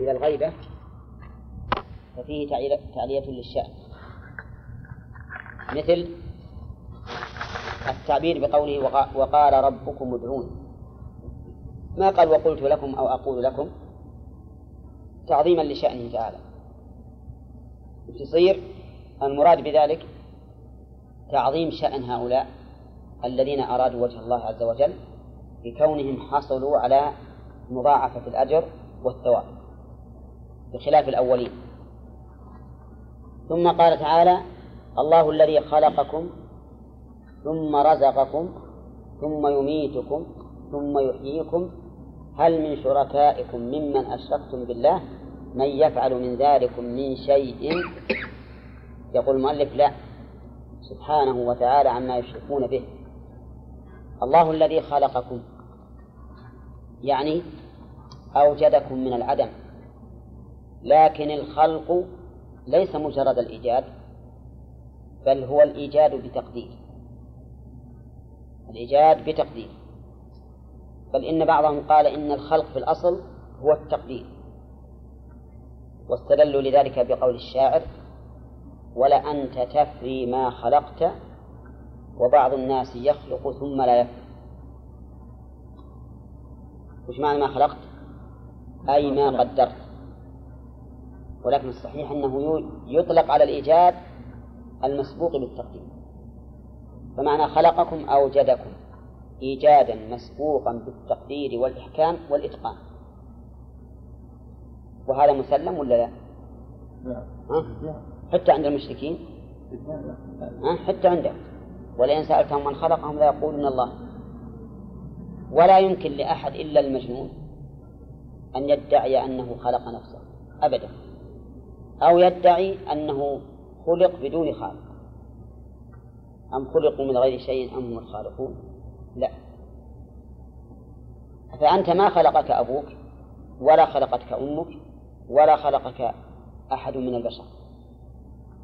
إلى الغيبة ففيه تعلية للشأن. مثل التعبير بقوله وقال ربكم ادعون. ما قال وقلت لكم أو أقول لكم؟ تعظيما لشأنه تعالى. تصير المراد بذلك تعظيم شأن هؤلاء الذين أرادوا وجه الله عز وجل بكونهم حصلوا على مضاعفة الأجر والثواب. بخلاف الأولين. ثم قال تعالى الله الذي خلقكم ثم رزقكم ثم يميتكم ثم يحييكم. هل من شركائكم ممن أشركتم بالله؟ من يفعل من ذلكم من شيء؟ يقول المؤلف لا. سبحانه وتعالى عما يشركون به. الله الذي خلقكم يعني أوجدكم من العدم. لكن الخلق ليس مجرد الإيجاد بل هو الإيجاد بتقدير. الإيجاد بتقدير. بل إن بعضهم قال إن الخلق في الأصل هو التقدير. واستدلوا لذلك بقول الشاعر ولأنت تفري ما خلقت وبعض الناس يخلق ثم لا يفري. وش معنى ما خلقت؟ أي ما قدرت. ولكن الصحيح أنه يطلق على الإيجاد المسبوق بالتقدير فمعنى خلقكم أوجدكم إيجادا مسبوقا بالتقدير والإحكام والإتقان. وهذا مسلم ولا لا؟ ها؟ حتى عند المشركين؟ ها؟ حتى عندهم ولئن سألتهم من خلقهم لا يقولون الله. ولا يمكن لأحد إلا المجنون أن يدعي أنه خلق نفسه. أبدا. أو يدعي أنه خلق بدون خالق. أم خلقوا من غير شيء أم هم الخالقون؟ لا. فأنت ما خلقك أبوك ولا خلقتك أمك ولا خلقك أحد من البشر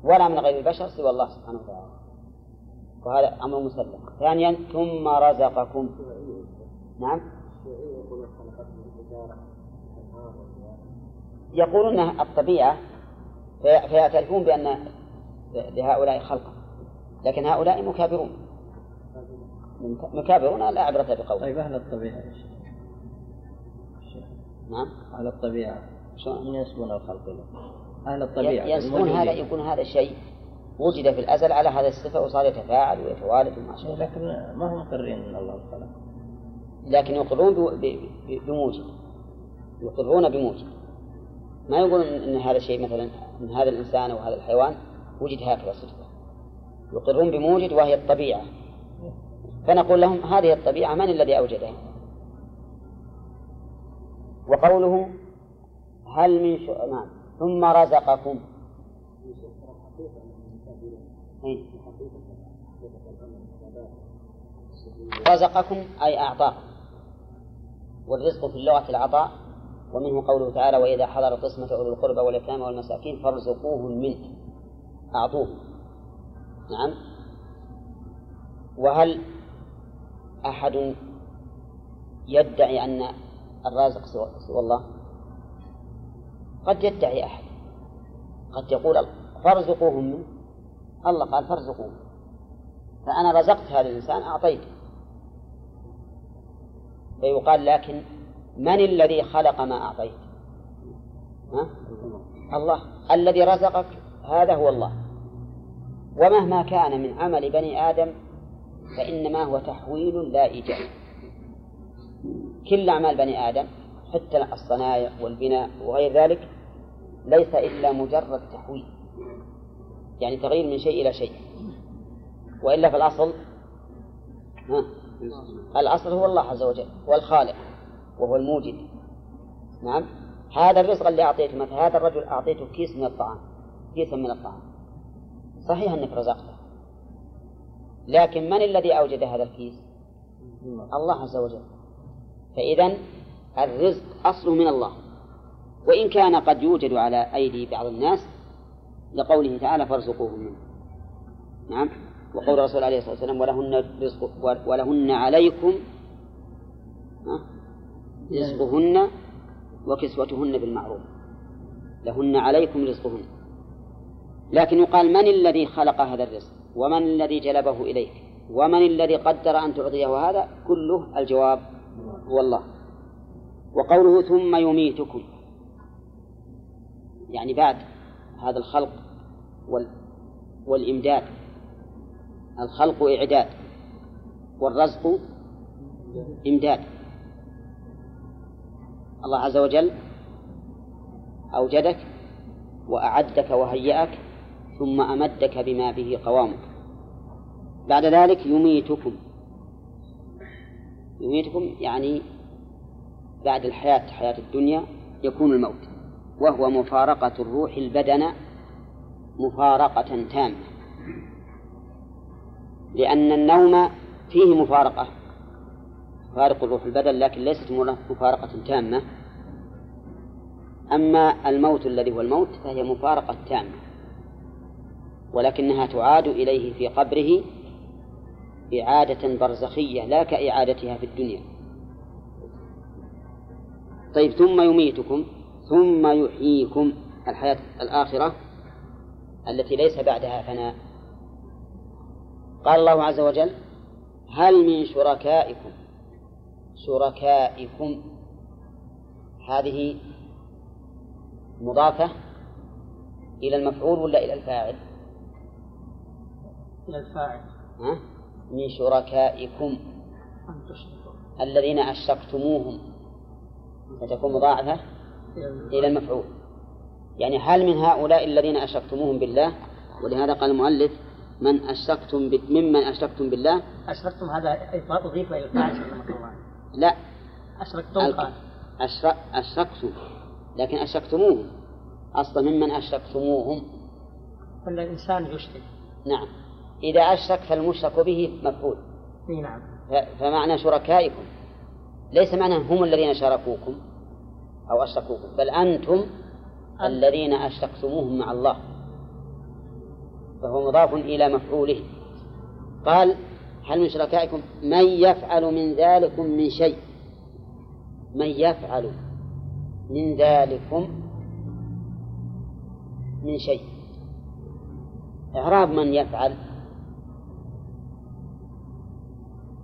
ولا من غير البشر سوى الله سبحانه وتعالى. وهذا أمر مسلم. ثانيا ثم رزقكم. نعم. يقولون الطبيعة فيعترفون بأن لهؤلاء خلقا. لكن هؤلاء مكابرون. مكابرون لا عبرة بقول طيب أهل الطبيعة. نعم. أهل الطبيعة. شلون؟ ينسبون الخلق؟ أهل الطبيعة. ينسبون هذا يكون هذا الشيء وجد في الأزل على هذا الصفة وصار يتفاعل ويتوالد وما شابه. لكن ما هم مقرين أن الله خلق لكن يقرون بموجب. يقرون بموجب. ما يقولون إن هذا الشيء مثلا من هذا الإنسان أو هذا الحيوان وجد هكذا صدفه يقرون بموجد وهي الطبيعة. فنقول لهم هذه الطبيعة من الذي أوجدها؟ وقوله هل من شو... نعم. ثم رزقكم. إيه؟ رزقكم أي أعطاكم. والرزق في اللغة العطاء ومنه قوله تعالى وإذا حضر قسمة أولي القربى واليتامى والمساكين فارزقوهم منه. أعطوه. نعم. وهل أحد يدعي أن الرازق سوى الله؟ قد يدعي أحد. قد يقول فارزقوهم منه. الله قال فارزقوه فأنا رزقت هذا الإنسان أعطيته. فيقال لكن من الذي خلق ما أعطيت؟ ها؟ الله. الذي رزقك هذا هو الله. ومهما كان من عمل بني آدم فإنما هو تحويل لا إيجاب. كل أعمال بني آدم حتى الصنايع والبناء وغير ذلك ليس إلا مجرد تحويل. يعني تغيير من شيء إلى شيء. وإلا في الأصل ها؟ الأصل هو الله عز وجل هو الخالق وهو الموجد. نعم؟ هذا الرزق اللي أعطيته مثلا هذا الرجل أعطيته كيس من الطعام كيسا من الطعام. صحيح أنك رزقته. لكن من الذي أوجد هذا الكيس؟ الله عز وجل. فإذا الرزق أصله من الله. وإن كان قد يوجد على أيدي بعض الناس لقوله تعالى فارزقوهم منه. نعم؟ وقول الرسول عليه الصلاة والسلام ولهن رزق ولهن عليكم رزقهن وكسوتهن بالمعروف. لهن عليكم رزقهن. لكن يقال من الذي خلق هذا الرزق؟ ومن الذي جلبه إليك ومن الذي قدر أن تعطيه هذا؟ كله الجواب هو الله. وقوله ثم يميتكم. يعني بعد هذا الخلق وال والإمداد. الخلق إعداد. والرزق إمداد. الله عز وجل أوجدك وأعدك وهيأك ثم أمدك بما به قوامك. بعد ذلك يميتكم. يميتكم يعني بعد الحياة حياة الدنيا يكون الموت وهو مفارقة الروح البدن مفارقة تامة لأن النوم فيه مفارقة. فارق الروح البدن لكن ليست مفارقة تامة. أما الموت الذي هو الموت فهي مفارقة تامة ولكنها تعاد إليه في قبره إعادة برزخية لا كإعادتها في الدنيا. طيب ثم يميتكم ثم يحييكم. الحياة الآخرة التي ليس بعدها فناء. قال الله عز وجل هل من شركائكم شركائكم. هذه مضافة إلى المفعول ولا إلى الفاعل؟ إلى الفاعل. ها؟ من شركائكم. الذين أشركتموهم. فتكون مضاعفة إلى المفعول. يعني هل من هؤلاء الذين أشركتموهم بالله؟ ولهذا قال المؤلف من أشركتم ممن أشركتم بالله؟ أشركتم هذا أضيف إلى الفاعل. لا. أشركتم قال. أشرك أشركتم لكن أشركتموهم. أصلا ممن أشركتموهم. أن الإنسان يشرك. نعم. إذا أشرك فالمشرك به مفعول. نعم. فمعنى شركائكم. ليس معنى هم الذين شاركوكم أو أشركوكم بل أنتم الذين أشركتموهم مع الله. فهو مضاف إلى مفعوله. قال هل من شركائكم من يفعل من ذلكم من شيء؟ من يفعل من ذلكم من شيء. إعراب من يفعل.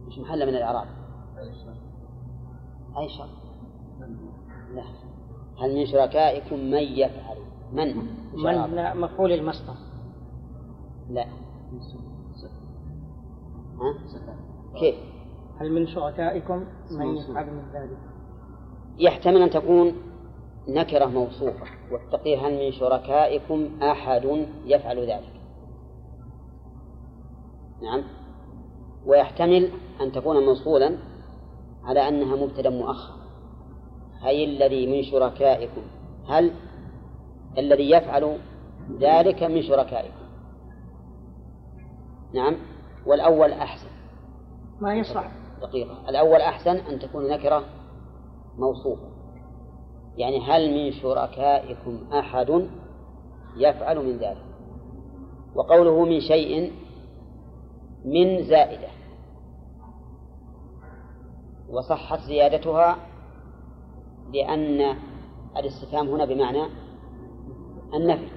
مش محل من الإعراب؟ أي شر لا. هل من شركائكم من يفعل؟ من؟ من مفعول المصدر. لا؟ كيف هل من شركائكم من يفعل من ذلك؟ يحتمل أن تكون نكرة موصوفة والتقدير هل من شركائكم أحد يفعل ذلك؟ نعم. ويحتمل أن تكون موصولا على أنها مبتدأ مؤخر هي الذي من شركائكم؟ هل الذي يفعل ذلك من شركائكم؟ نعم. والأول أحسن. ما يصح دقيقة. الأول أحسن أن تكون نكرة موصوفة. يعني هل من شركائكم أحد يفعل من ذلك؟ وقوله من شيء من زائدة. وصحت زيادتها لأن الاستفهام هنا بمعنى النفي.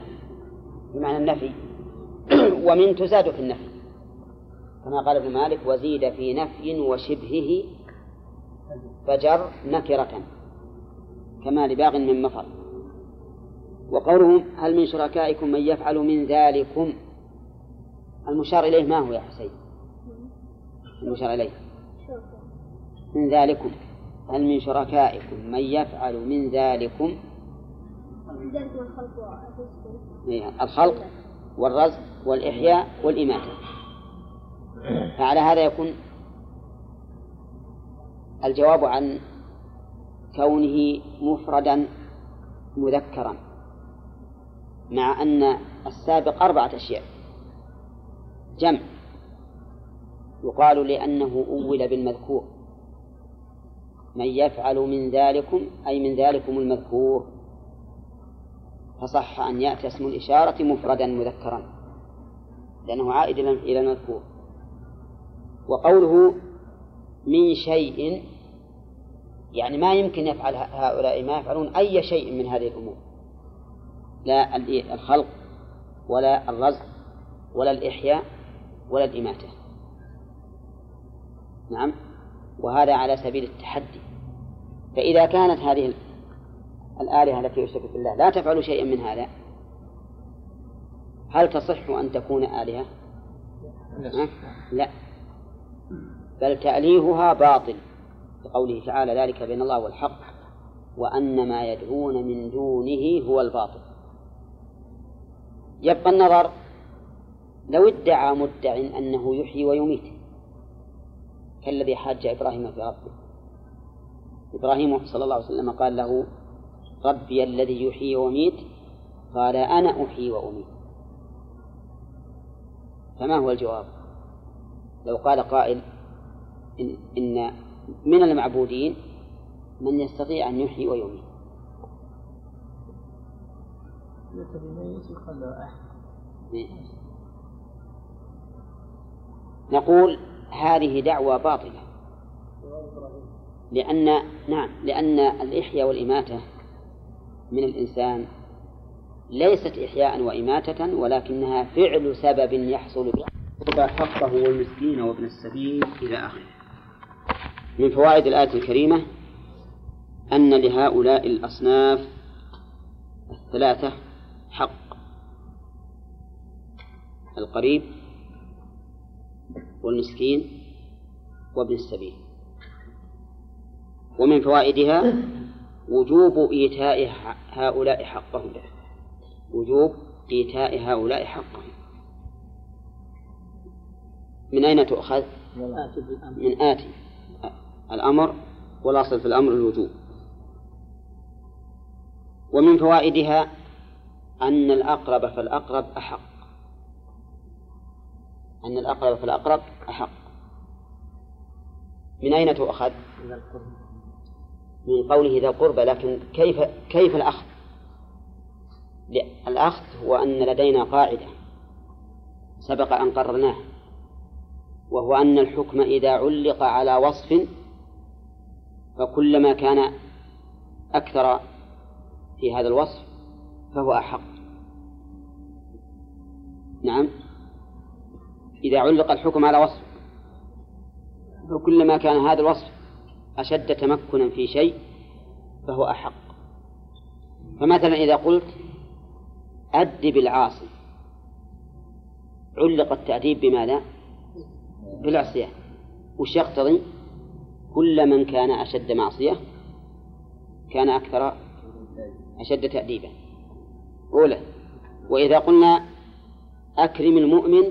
بمعنى النفي. ومن تزاد في النفي. كما قال ابن مالك وزيد في نفي وشبهه فجر نكرة كما لباغ من مفر وقوله هل من شركائكم من يفعل من ذلكم؟ المشار إليه ما هو يا حسين؟ المشار إليه. من ذلكم. هل من شركائكم من يفعل من ذلكم؟ الخلق والرزق والإحياء والإماتة. فعلى هذا يكون الجواب عن كونه مفردا مذكرا مع أن السابق أربعة أشياء. جمع يقال لأنه أول بالمذكور. من يفعل من ذلكم أي من ذلكم المذكور. فصح أن يأتي اسم الإشارة مفردا مذكرا لأنه عائد إلى المذكور. وقوله من شيء يعني ما يمكن يفعل هؤلاء ما يفعلون أي شيء من هذه الأمور. لا الخلق ولا الرزق ولا الإحياء ولا الإماتة. نعم؟ وهذا على سبيل التحدي. فإذا كانت هذه الآلهة التي يشرك بالله لا تفعل شيئا من هذا هل تصح أن تكون آلهة؟ لا. بل تأليهها باطل. لقوله تعالى ذلك بين الله والحق وأن ما يدعون من دونه هو الباطل. يبقى النظر لو ادعى مدع أنه يحيي ويميت كالذي حاج إبراهيم في ربه. إبراهيم صلى الله عليه وسلم قال له ربي الذي يحيي ويميت. قال أنا أحيي وأميت. فما هو الجواب؟ لو قال قائل إن, من المعبودين من يستطيع أن يحيي ويميت. نقول هذه دعوة باطلة. لأن نعم لأن الإحياء والإماتة من الإنسان ليست إحياء وإماتة ولكنها فعل سبب يحصل به حقه والمسكين وابن السبيل إلى آخره. من فوائد الآية الكريمة أن لهؤلاء الأصناف الثلاثة حق. القريب والمسكين وابن السبيل. ومن فوائدها وجوب إيتاء هؤلاء حقهم. وجوب إيتاء هؤلاء حقهم. من أين تؤخذ؟ من آتي الأمر والأصل في الأمر الوجوب ومن فوائدها أن الأقرب فالأقرب أحق أن الأقرب فالأقرب أحق من أين تؤخذ؟ من قوله ذا القربى لكن كيف كيف الأخذ؟ الأخذ هو أن لدينا قاعدة سبق أن قررناه وهو أن الحكم إذا علق على وصف فكلما كان أكثر في هذا الوصف فهو أحق نعم إذا علق الحكم على وصف فكلما كان هذا الوصف أشد تمكنا في شيء فهو أحق فمثلا إذا قلت أدب العاصي علق التأديب بماذا؟ بالعصيان وش يقتضي؟ كل من كان أشد معصية كان أكثر أشد تأديبا أولى وإذا قلنا أكرم المؤمن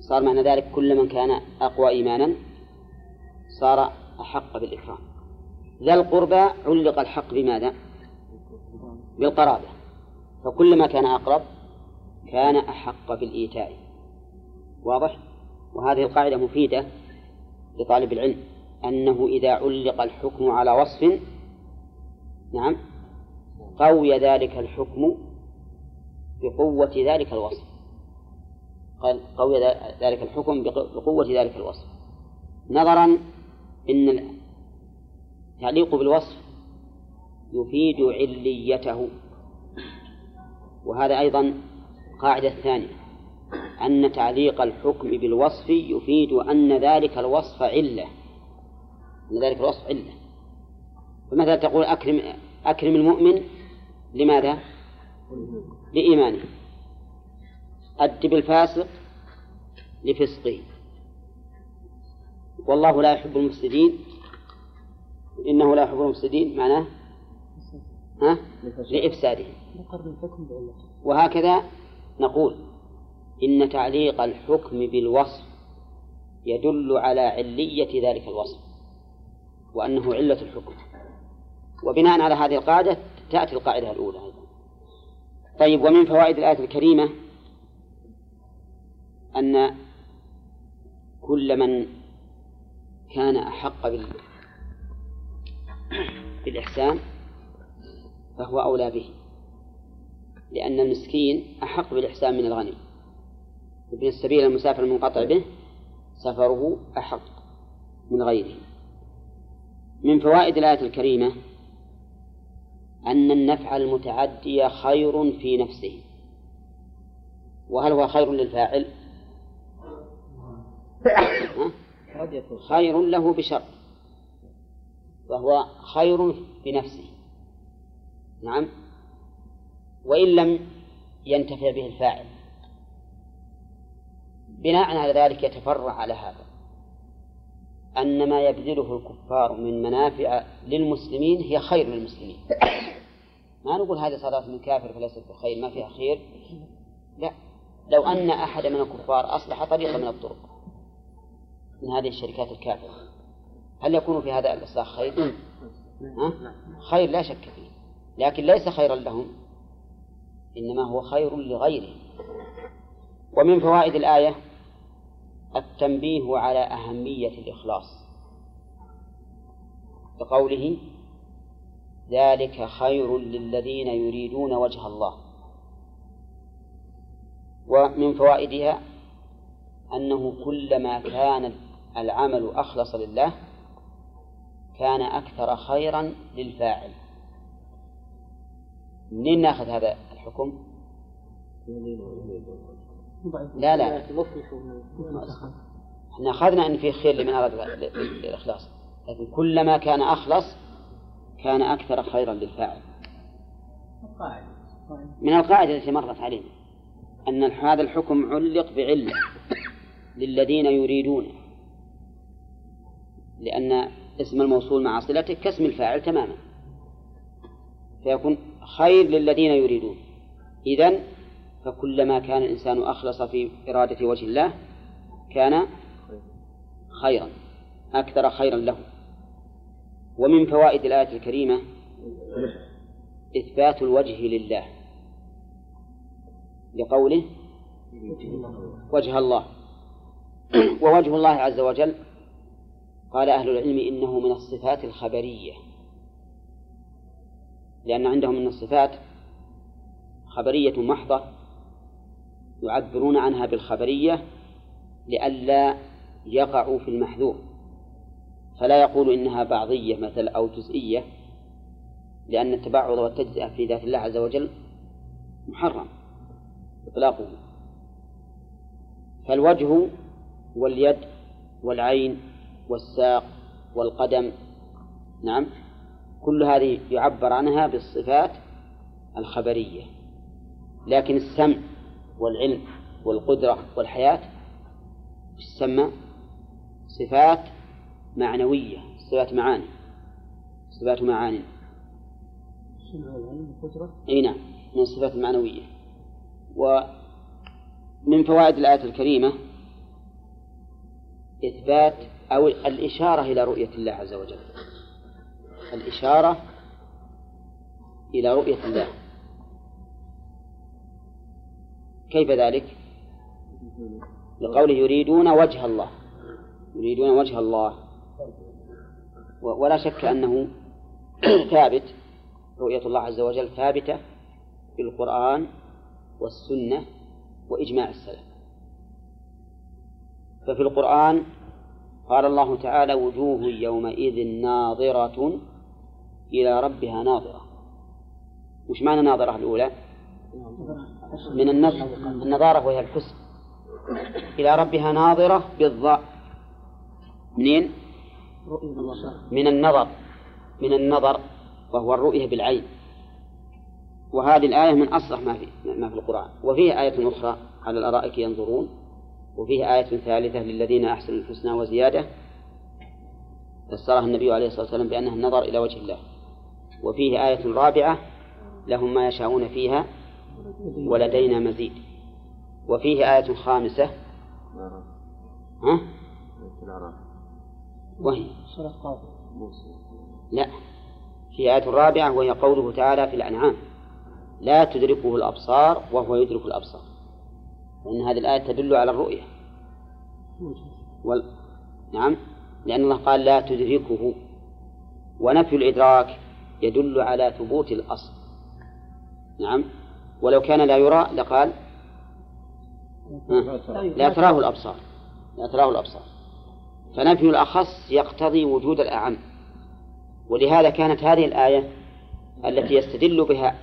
صار معنى ذلك كل من كان أقوى إيمانا صار أحق بالإكرام ذا القربى علق الحق بماذا؟ بالقرابة فكلما كان أقرب كان أحق بالإيتاء واضح؟ وهذه القاعدة مفيدة لطالب العلم أنه إذا علق الحكم على وصف نعم قوي ذلك الحكم بقوة ذلك الوصف. قال قوي ذلك الحكم بقوة ذلك الوصف. نظرا إن التعليق بالوصف يفيد عليته. وهذا أيضا قاعدة ثانية. أن تعليق الحكم بالوصف يفيد أن ذلك الوصف علة. أن ذلك الوصف علة. فمثلا تقول أكرم أكرم المؤمن لماذا؟ لإيمانه. أدب الفاسق لفسقه. والله لا يحب المفسدين. إنه لا يحب المفسدين معناه؟ ها؟ لإفسادهم وهكذا نقول. إن تعليق الحكم بالوصف يدل على علية ذلك الوصف وأنه علة الحكم. وبناء على هذه القاعدة تأتي القاعدة الأولى أيضا. طيب ومن فوائد الآية الكريمة أن كل من كان أحق بال... بالإحسان فهو أولى به لأن المسكين أحق بالإحسان من الغني. ابن السبيل المسافر المنقطع به سفره أحق من غيره. من فوائد الآية الكريمة أن النفع المتعدي خير في نفسه. وهل هو خير للفاعل؟ خير له بشر فهو خير بنفسه نعم. وإن لم ينتفع به الفاعل. بناء على ذلك يتفرع على هذا. أن ما يبذله الكفار من منافع للمسلمين هي خير للمسلمين. ما نقول هذه صلاة من كافر فليست بخير ما فيها خير. لا. لو أن أحد من الكفار أصلح طريقة من الطرق من هذه الشركات الكافرة. هل يكون في هذا الإصلاح خير؟ خير لا شك فيه. لكن ليس خيرا لهم. إنما هو خير لغيرهم. ومن فوائد الآية التنبيه على أهمية الإخلاص. بقوله ذلك خير للذين يريدون وجه الله. ومن فوائدها أنه كلما كان العمل أخلص لله كان أكثر خيرا للفاعل. منين ناخذ هذا الحكم؟ لا لا. إحنا أخذنا أن في خير لمن أراد الإخلاص. لكن كلما كان أخلص كان أكثر خيرا للفاعل. من القاعدة التي مرت علينا أن هذا الحكم علق بعلة للذين يريدون لأن اسم الموصول مع صلته كاسم الفاعل تماما. فيكون خير للذين يريدون. إذن فكلما كان الإنسان أخلص في إرادة وجه الله كان خيرا أكثر خيرا له. ومن فوائد الآية الكريمة إثبات الوجه لله لقوله وجه الله. ووجه الله عز وجل قال أهل العلم إنه من الصفات الخبرية. لأن عندهم من الصفات خبرية محضة يعبرون عنها بالخبرية لئلا يقعوا في المحذور. فلا يقول إنها بعضية مثل أو جزئية لأن التبعض والتجزئة في ذات الله عز وجل محرم إطلاقه. فالوجه واليد والعين والساق والقدم نعم كل هذه يعبر عنها بالصفات الخبرية. لكن السمع والعلم والقدرة والحياة تسمى صفات معنوية صفات معاني صفات معاني. إي نعم من الصفات المعنوية. ومن فوائد الآية الكريمة إثبات أو الإشارة إلى رؤية الله عز وجل. الإشارة إلى رؤية الله. كيف ذلك؟ لقوله يريدون وجه الله. يريدون وجه الله. ولا شك أنه ثابت رؤية الله عز وجل ثابتة في القرآن والسنة وإجماع السلف. ففي القرآن قال الله تعالى وجوه يومئذ ناظرة إلى ربها ناظرة. وش معنى ناظرة الأولى؟ من النظر النظارة وهي الحسن. إلى ربها ناظرة بالضاء. منين؟ من النظر. من النظر وهو الرؤية بالعين. وهذه الآية من أصرح ما في ما في القرآن. وفيه آية أخرى على الأرائك ينظرون. وفيه آية ثالثة للذين أحسنوا الحسنى وزيادة. فسرها النبي عليه الصلاة والسلام بأنها النظر إلى وجه الله. وفيه آية رابعة لهم ما يشاءون فيها. ولدينا مزيد. وفيه آية خامسة. ها؟ وهي. لا. في آية رابعة وهي قوله تعالى في الأنعام. لا تدركه الأبصار وهو يدرك الأبصار. لأن هذه الآية تدل على الرؤية. وال... نعم. لأن الله قال لا تدركه. ونفي الإدراك يدل على ثبوت الأصل. نعم. ولو كان لا يرى لقال لا تراه الأبصار لا تراه الأبصار فنفي الأخص يقتضي وجود الأعم. ولهذا كانت هذه الآية التي يستدل بها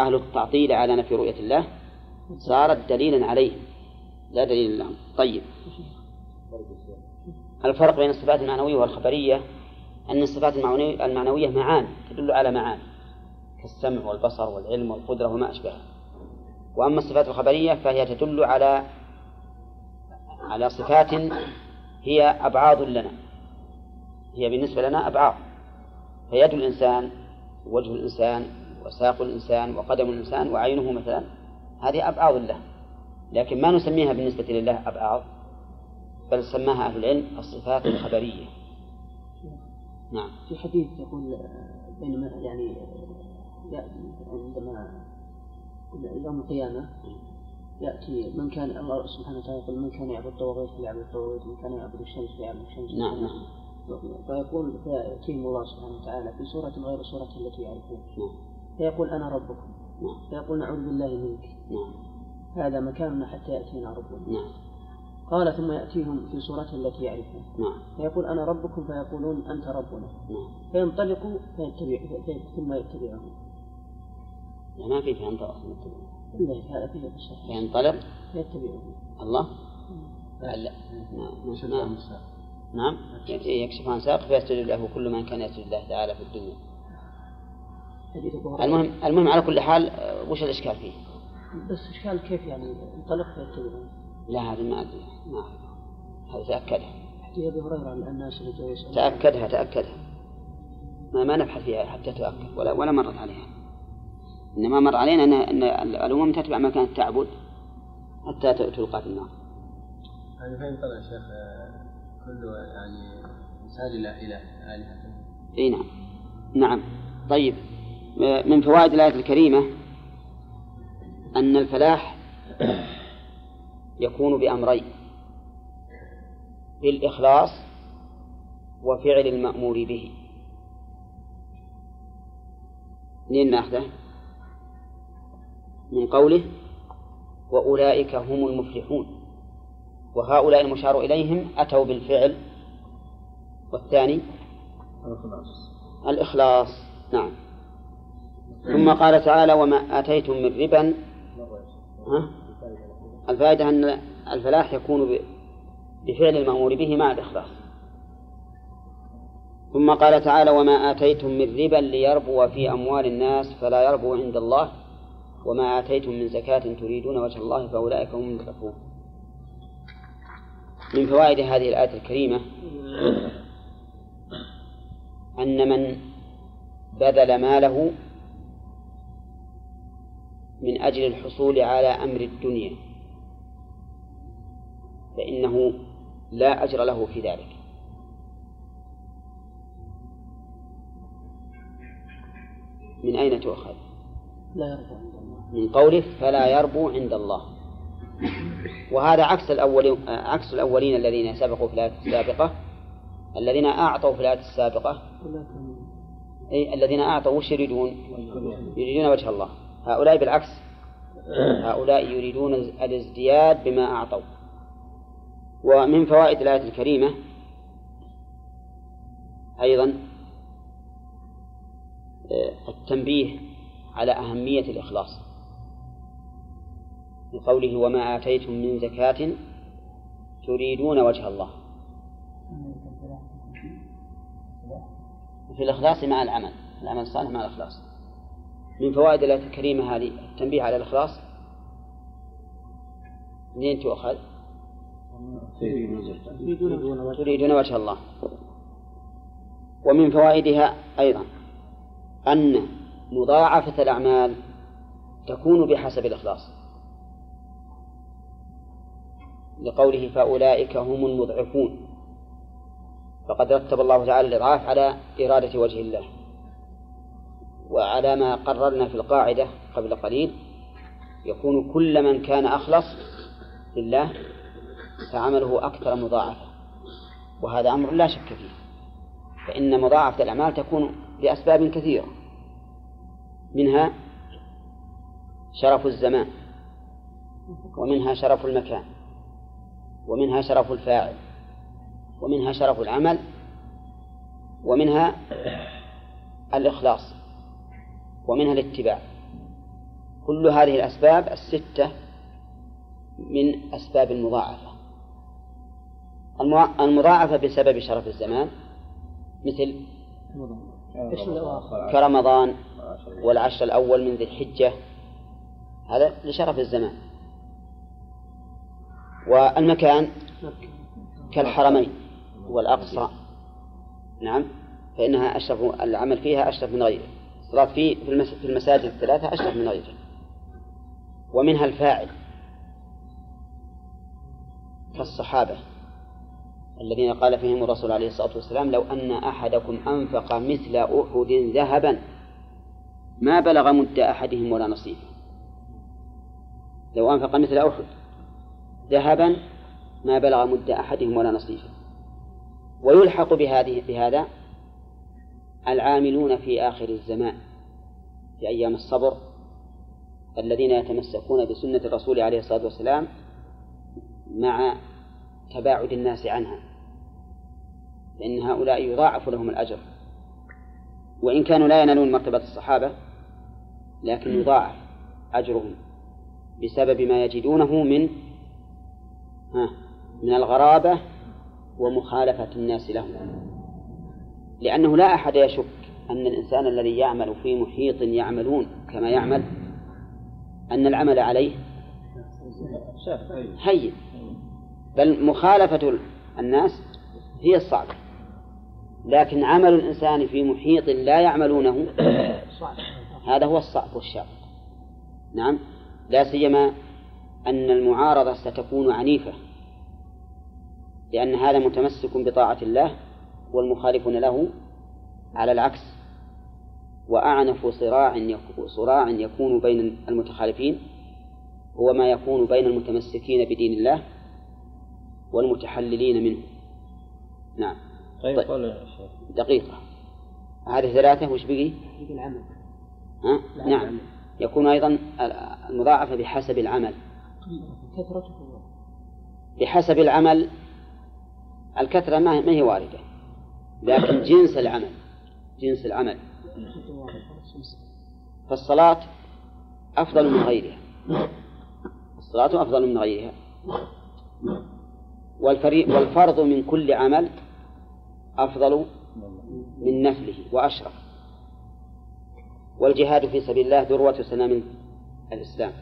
أهل التعطيل على نفي رؤية الله صارت دليلا عليه لا دليل لهم. طيب. الفرق بين الصفات المعنوية والخبرية؟ أن الصفات المعنوية معان تدل على معان كالسمع والبصر والعلم والقدرة وما أشبهها وأما الصفات الخبرية فهي تدل على على صفات هي أبعاض لنا. هي بالنسبة لنا أبعاض فيد الإنسان وجه الإنسان وساق الإنسان وقدم الإنسان وعينه مثلا هذه أبعاض له. لكن ما نسميها بالنسبة لله أبعاض بل سماها أهل العلم الصفات الخبرية. نعم. في حديث يقول بينما يعني عندما يوم القيامة يأتي من كان الله سبحانه وتعالى يقول من كان يعبد الطواغيت فليعبد الطواغيت ومن كان يعبد الشمس فليعبد الشمس. نعم نعم. فيقول فيأتيهم الله سبحانه وتعالى في صورة غير صورة التي يعرفون. نعم. فيقول أنا ربكم. نعم. فيقول نعوذ بالله منك. نعم. هذا مكاننا حتى يأتينا ربنا. نعم. قال ثم يأتيهم في صورته التي يعرفون. نعم. فيقول أنا ربكم فيقولون أنت ربنا. نعم. فينطلقوا فيتبع ثم يتبعهم. ما في فينطلق الصحيح فينطلق فيتبعهم الله. لا نعم نعم. يكشف عن ساق فيسجد له كل من كان يسجد الله تعالى في الدنيا. المهم المهم على كل حال وش الإشكال فيه؟ بس إشكال كيف يعني انطلق فيتبعون لا هذه ما أدري. ما أعرف. هذا تأكدها. حديث أبي هريرة عن الناس اللي تأكدها تأكدها. ما ما نبحث فيها حتى تؤكد ولا ولا مرت عليها. إنما مر علينا أن أن الأمم تتبع ما كانت تعبد حتى تلقى في النار. يعني فين طلع شيخ كل يعني إنسان إلى آلهة. إي نعم. نعم. طيب. من فوائد الآية الكريمة أن الفلاح يكون بأمرين بالإخلاص وفعل المأمور به. منين ناخذه؟ من قوله وأولئك هم المفلحون وهؤلاء المشار إليهم أتوا بالفعل والثاني الإخلاص. الإخلاص نعم. ثم قال تعالى وما آتيتم من ربا؟ الفائدة أن الفلاح يكون بفعل المأمور به مع الإخلاص. ثم قال تعالى وما آتيتم من ربا ليربو في أموال الناس فلا يربو عند الله وما آتيتم من زكاة تريدون وجه الله فأولئك هم المتقون من فوائد هذه الآية الكريمة أن من بذل ماله من أجل الحصول على أمر الدنيا فإنه لا أجر له في ذلك من أين تؤخذ؟ لا يرضى عند الله. من قوله فلا يربو عند الله. وهذا عكس الأولين عكس الأولين الذين سبقوا في الآية السابقة. الذين أعطوا في الآية السابقة. أي الذين أعطوا وش يريدون؟ يريدون وجه الله. هؤلاء بالعكس. هؤلاء يريدون الازدياد بما أعطوا. ومن فوائد الآية الكريمة أيضا التنبيه على أهمية الإخلاص. بقوله وما آتيتم من زكاة تريدون وجه الله. في الإخلاص مع العمل العمل الصالح مع الإخلاص. من فوائد الآية الكريمة هذه التنبيه على الإخلاص؟ منين تؤخذ؟ تريدون وجه الله. ومن فوائدها أيضا أن مضاعفة الأعمال تكون بحسب الإخلاص. لقوله فأولئك هم المضعفون فقد رتب الله تعالى الإضعاف على إرادة وجه الله وعلى ما قررنا في القاعدة قبل قليل يكون كل من كان أخلص لله فعمله أكثر مضاعفة وهذا أمر لا شك فيه فإن مضاعفة الأعمال تكون لأسباب كثيرة. منها شرف الزمان ومنها شرف المكان ومنها شرف الفاعل ومنها شرف العمل ومنها الإخلاص ومنها الاتباع. كل هذه الأسباب الستة من أسباب المضاعفة. المضاعفة بسبب شرف الزمان مثل كرمضان والعشر الأول من ذي الحجة. هذا لشرف الزمان. والمكان كالحرمين والأقصى. نعم. فإنها أشرف العمل فيها أشرف من غيره. الصلاة في في المساجد الثلاثة أشرف من غيره. ومنها الفاعل كالصحابة. الذين قال فيهم الرسول عليه الصلاة والسلام لو أن أحدكم أنفق مثل أحد ذهبا ما بلغ مد أحدهم ولا نصيبه لو أنفق مثل أحد ذهبا ما بلغ مد أحدهم ولا نصيبه ويلحق بهذه بهذا العاملون في آخر الزمان في أيام الصبر الذين يتمسكون بسنة الرسول عليه الصلاة والسلام مع تباعد الناس عنها. فإن هؤلاء يضاعف لهم الأجر. وإن كانوا لا ينالون مرتبة الصحابة لكن يضاعف أجرهم بسبب ما يجدونه من ها من الغرابة ومخالفة الناس لهم. لأنه لا أحد يشك أن الإنسان الذي يعمل في محيط يعملون كما يعمل أن العمل عليه هين. بل مخالفة الناس هي الصعبة لكن عمل الإنسان في محيط لا يعملونه هذا هو الصعب والشاق. نعم. لا سيما أن المعارضة ستكون عنيفة لأن هذا متمسك بطاعة الله والمخالفون له على العكس. وأعنف صراع صراع يكون بين المتخالفين هو ما يكون بين المتمسكين بدين الله والمتحللين منه. نعم. طيب, طيب. دقيقة. هذه ثلاثة وش بقي؟ بقي العمل. ها؟ نعم. يكون أيضا المضاعفة بحسب العمل. كثرته بحسب العمل الكثرة ما هي واردة. لكن جنس العمل جنس العمل. فالصلاة أفضل من غيرها. الصلاة أفضل من غيرها. والفرض من كل عمل أفضل من نفله وأشرف. والجهاد في سبيل الله ذروة سنام الإسلام.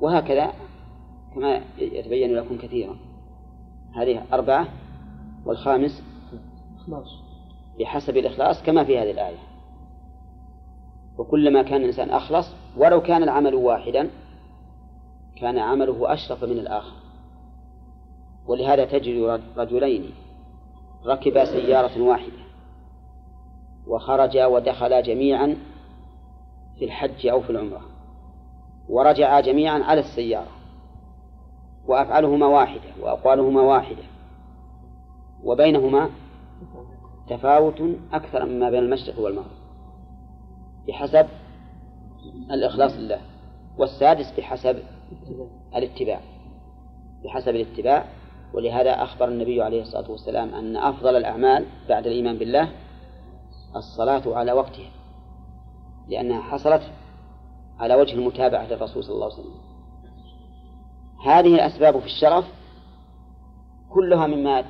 وهكذا كما يتبين لكم كثيرا. هذه أربعة والخامس بحسب الإخلاص كما في هذه الآية. وكلما كان الإنسان أخلص ولو كان العمل واحدا كان عمله أشرف من الآخر. ولهذا تجد رجلين. ركبا سيارة واحدة. وخرجا ودخلا جميعا في الحج أو في العمرة. ورجعا جميعا على السيارة. وأفعالهما واحدة وأقوالهما واحدة. وبينهما تفاوت أكثر مما بين المشرق والمغرب. بحسب الإخلاص لله. والسادس بحسب الاتباع. بحسب الاتباع. ولهذا أخبر النبي عليه الصلاة والسلام أن أفضل الأعمال بعد الإيمان بالله الصلاة على وقتها لأنها حصلت على وجه المتابعة للرسول صلى الله عليه وسلم. هذه الأسباب في الشرف كلها مما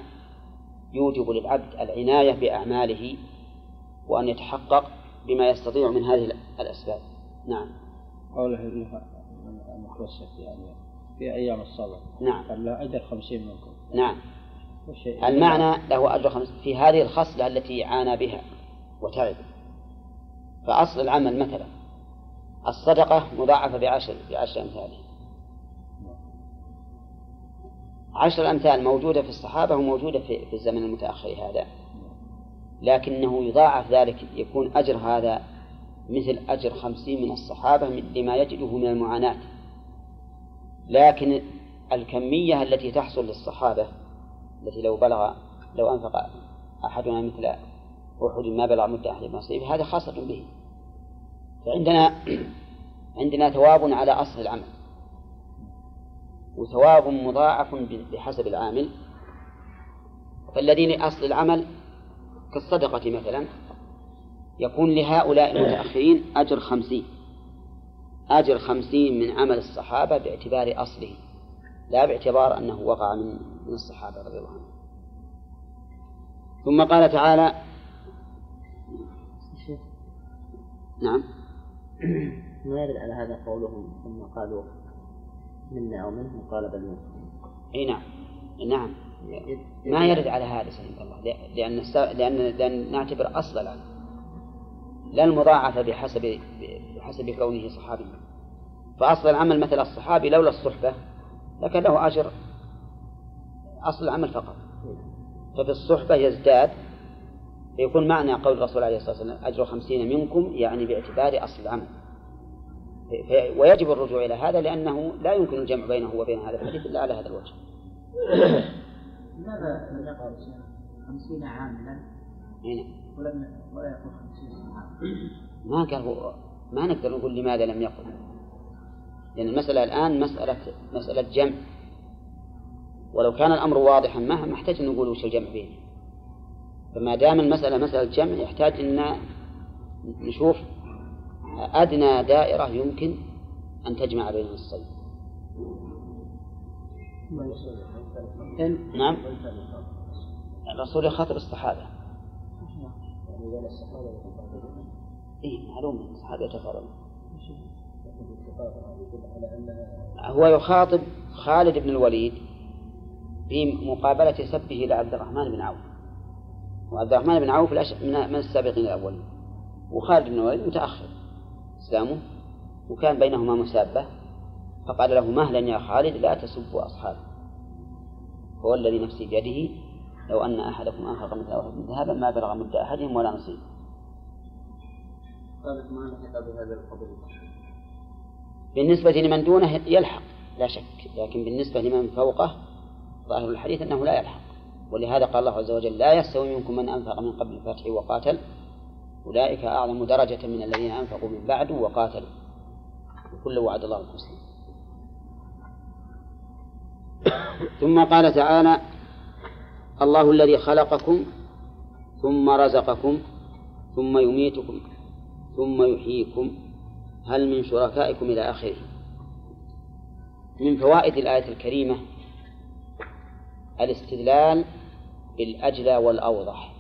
يوجب للعبد العناية بأعماله وأن يتحقق بما يستطيع من هذه الأسباب. نعم. قوله المخلصة يعني في أيام الصلاة. نعم. قال له أجر خمسين منكم. نعم. المعنى له أجر خمس في هذه الخصلة التي عانى بها وتعب. فأصل العمل مثلا الصدقة مضاعفة بعشر بعشر أمثاله عشر أمثال موجودة في الصحابة وموجودة في, في الزمن المتأخر هذا. لكنه يضاعف ذلك يكون أجر هذا مثل أجر خمسين من الصحابة لما يجده من المعاناة. لكن الكمية التي تحصل للصحابة التي لو بلغ لو أنفق أحدنا مثل أحد ما بلغ مدة أحد نصيب هذا خاصة به. فعندنا عندنا ثواب على أصل العمل وثواب مضاعف بحسب العامل. فالذين أصل العمل كالصدقة مثلا يكون لهؤلاء المتأخرين أجر خمسين. أجر خمسين من عمل الصحابة باعتبار أصله لا باعتبار أنه وقع من من الصحابة رضي الله عنهم. ثم قال تعالى نعم. ما يرد على هذا قولهم ثم قالوا منا أو منهم؟ قال بل منهم. إي نعم نعم. ما يرد على هذا سلمك الله لأن لأن لأن نعتبر أصل لا المضاعفة بحسب بحسب كونه صحابيا فأصل العمل مثل الصحابي لولا الصحبة لكن له أجر. أصل العمل فقط. ففي الصحبة يزداد فيكون معنى قول الرسول عليه الصلاة والسلام أجر خمسين منكم يعني باعتبار أصل العمل. ويجب الرجوع إلى هذا لأنه لا يمكن الجمع بينه وبين هذا الحديث إلا على هذا الوجه. لماذا لم يقل خمسين عاملا هنا. ولم ولا يقول خمسين عاما. ما قال هو ما نقدر نقول لماذا لم يقل. لأن المسألة الآن مسألة مسألة جمع. ولو كان الأمر واضحا ما أحتاج نقول وش الجمع بينه فما دام المسألة مسألة جمع يحتاج أن نشوف أدنى دائرة يمكن أن تجمع بين النصين نعم. الرسول يخاطب الصحابة. إيه معلوم. الصحابة يتفاضلون هو يخاطب خالد بن الوليد في مقابلة سبه لعبد الرحمن بن عوف. وعبد الرحمن بن عوف من السابقين الأولين. وخالد بن الوليد متأخر إسلامه وكان بينهما مسابة فقال له مهلا يا خالد لا تسبوا أصحابي هو الذي نفسي بيده لو أن أحدكم أنفق مثل ذهبا ما بلغ مد أحدهم ولا نصيب. ما لحق بهذا القبر بالنسبة لمن دونه يلحق لا شك. لكن بالنسبة لمن فوقه ظاهر الحديث أنه لا يلحق. ولهذا قال الله عز وجل لا يستوي منكم من أنفق من قبل الفتح وقاتل. أولئك أعظم درجة من الذين أنفقوا من بعد وقاتلوا. وكل وعد الله الحسنى ثم قال تعالى الله الذي خلقكم ثم رزقكم ثم يميتكم. ثم يحييكم. هل من شركائكم إلى آخره؟ من فوائد الآية الكريمة الاستدلال بالأجلى والأوضح.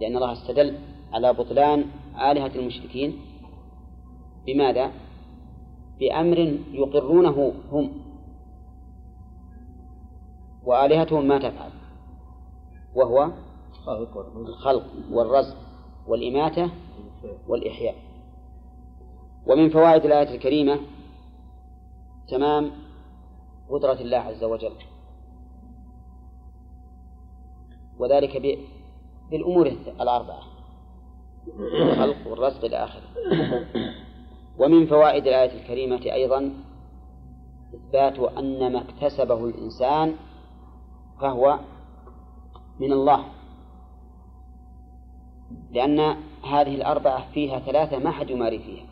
لأن الله استدل على بطلان آلهة المشركين. بماذا؟ بأمر يقرونه هم. وآلهتهم ما تفعل. وهو الخلق والرزق. والإماتة والإحياء. ومن فوائد الآية الكريمة تمام قدرة الله عز وجل. وذلك بالأمور الأربعة الخلق والرزق إلى آخره ومن فوائد الآية الكريمة أيضا إثبات أن ما اكتسبه الإنسان فهو من الله. لأن هذه الأربعة فيها ثلاثة ما حد يماري فيها.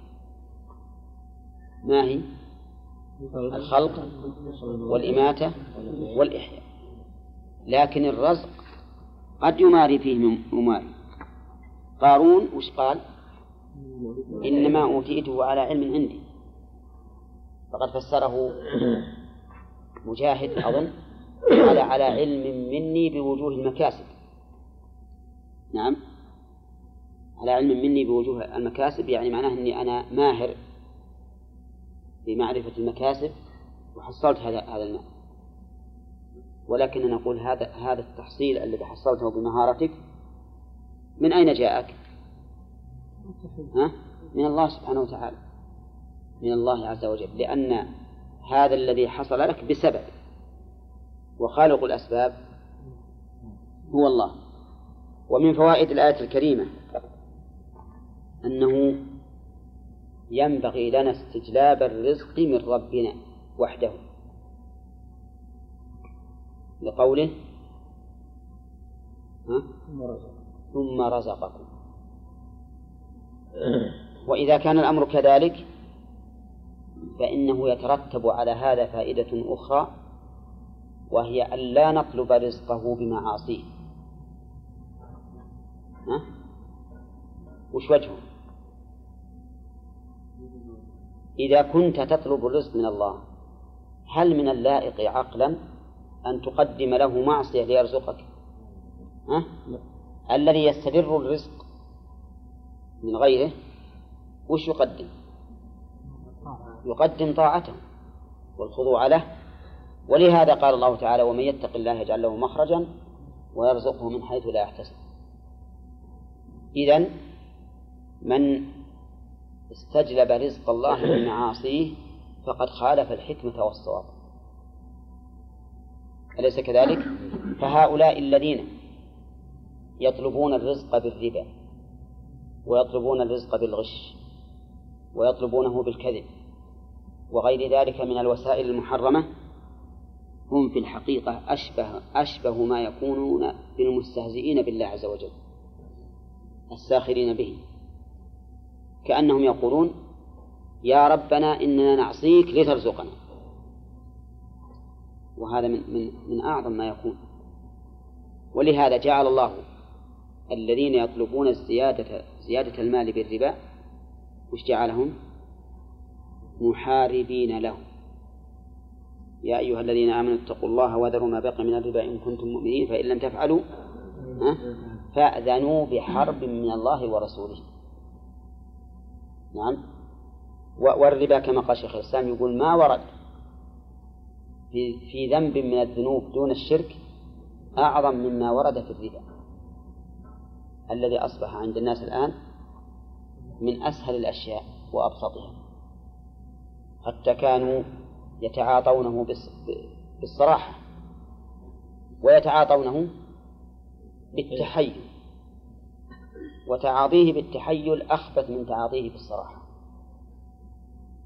ما هي؟ الخلق والإماتة والإحياء. لكن الرزق قد يماري فيه مماري قارون وش قال؟ إنما أوتيته على علم عندي. فقد فسره مجاهد أظن قال على علم مني بوجوه المكاسب. نعم. على علم مني بوجوه المكاسب يعني معناه أني أنا ماهر بمعرفة المكاسب وحصلت هذا هذا المال ولكن نقول هذا هذا التحصيل الذي حصلته بمهارتك من أين جاءك؟ ها؟ من الله سبحانه وتعالى من الله عز وجل لأن هذا الذي حصل لك بسبب وخالق الأسباب هو الله ومن فوائد الآية الكريمة أنه ينبغي لنا استجلاب الرزق من ربنا وحده. لقوله ها؟ ثم رزقكم. وإذا كان الأمر كذلك فإنه يترتب على هذا فائدة أخرى وهي أن لا نطلب رزقه بمعاصيه. ها؟ وش وجهه؟ إذا كنت تطلب الرزق من الله هل من اللائق عقلا أن تقدم له معصية ليرزقك؟ ها؟ الذي يستبر الرزق من غيره وش يقدم؟ يقدم طاعته والخضوع له. ولهذا قال الله تعالى ومن يتق الله يجعل له مخرجا ويرزقه من حيث لا يحتسب. إذن من استجلب رزق الله من معاصيه فقد خالف الحكمة والصواب أليس كذلك؟ فهؤلاء الذين يطلبون الرزق بالربا ويطلبون الرزق بالغش ويطلبونه بالكذب وغير ذلك من الوسائل المحرمة هم في الحقيقة أشبه أشبه ما يكونون بالمستهزئين بالله عز وجل الساخرين به كأنهم يقولون يا ربنا إننا نعصيك لترزقنا. وهذا من, من, من أعظم ما يكون. ولهذا جعل الله الذين يطلبون الزيادة زيادة المال بالربا وش جعلهم؟ محاربين له. يا أيها الذين آمنوا اتقوا الله وذروا ما بقي من الربا إن كنتم مؤمنين فإن لم تفعلوا فأذنوا بحرب من الله ورسوله. نعم. والربا كما قال شيخ الإسلام يقول ما ورد في في ذنب من الذنوب دون الشرك أعظم مما ورد في الربا. الذي أصبح عند الناس الآن من أسهل الأشياء وأبسطها. حتى كانوا يتعاطونه بالصراحة ويتعاطونه بالتحيل وتعاطيه بالتحيل أخبث من تعاطيه بالصراحة.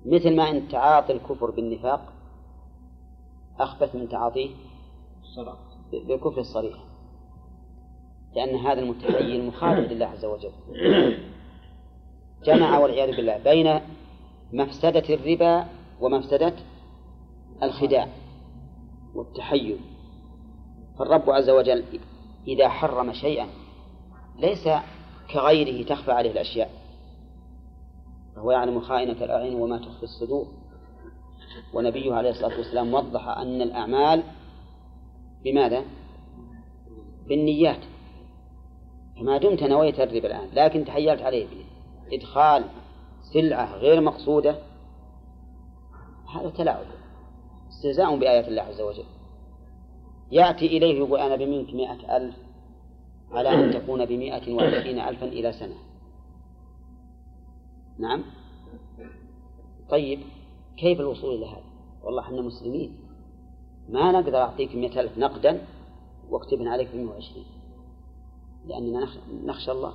مثل ما أن تعاطي الكفر بالنفاق أخبث من تعاطيه بالكفر الصريح. لأن هذا المتحيل مخالف لله عز وجل. جمع والعياذ بالله بين مفسدة الربا ومفسدة الخداع والتحيل. فالرب عز وجل إذا حرم شيئا ليس كغيره تخفى عليه الأشياء. فهو يعلم خائنة الأعين وما تخفي الصدور. ونبيه عليه الصلاة والسلام وضح أن الأعمال بماذا؟ بالنيات. فما دمت نويت الربا الآن لكن تحيلت عليه إدخال سلعة غير مقصودة هذا تلاعب استهزاء بآيات الله عز وجل. يأتي إليه يقول أنا بمنك مئة ألف على أن تكون بمئة وعشرين ألفا إلى سنة. نعم؟ طيب كيف الوصول إلى هذا؟ والله إحنا مسلمين. ما نقدر أعطيك مئة ألف نقدا واكتبن عليك بمئة وعشرين لأننا نخشى الله.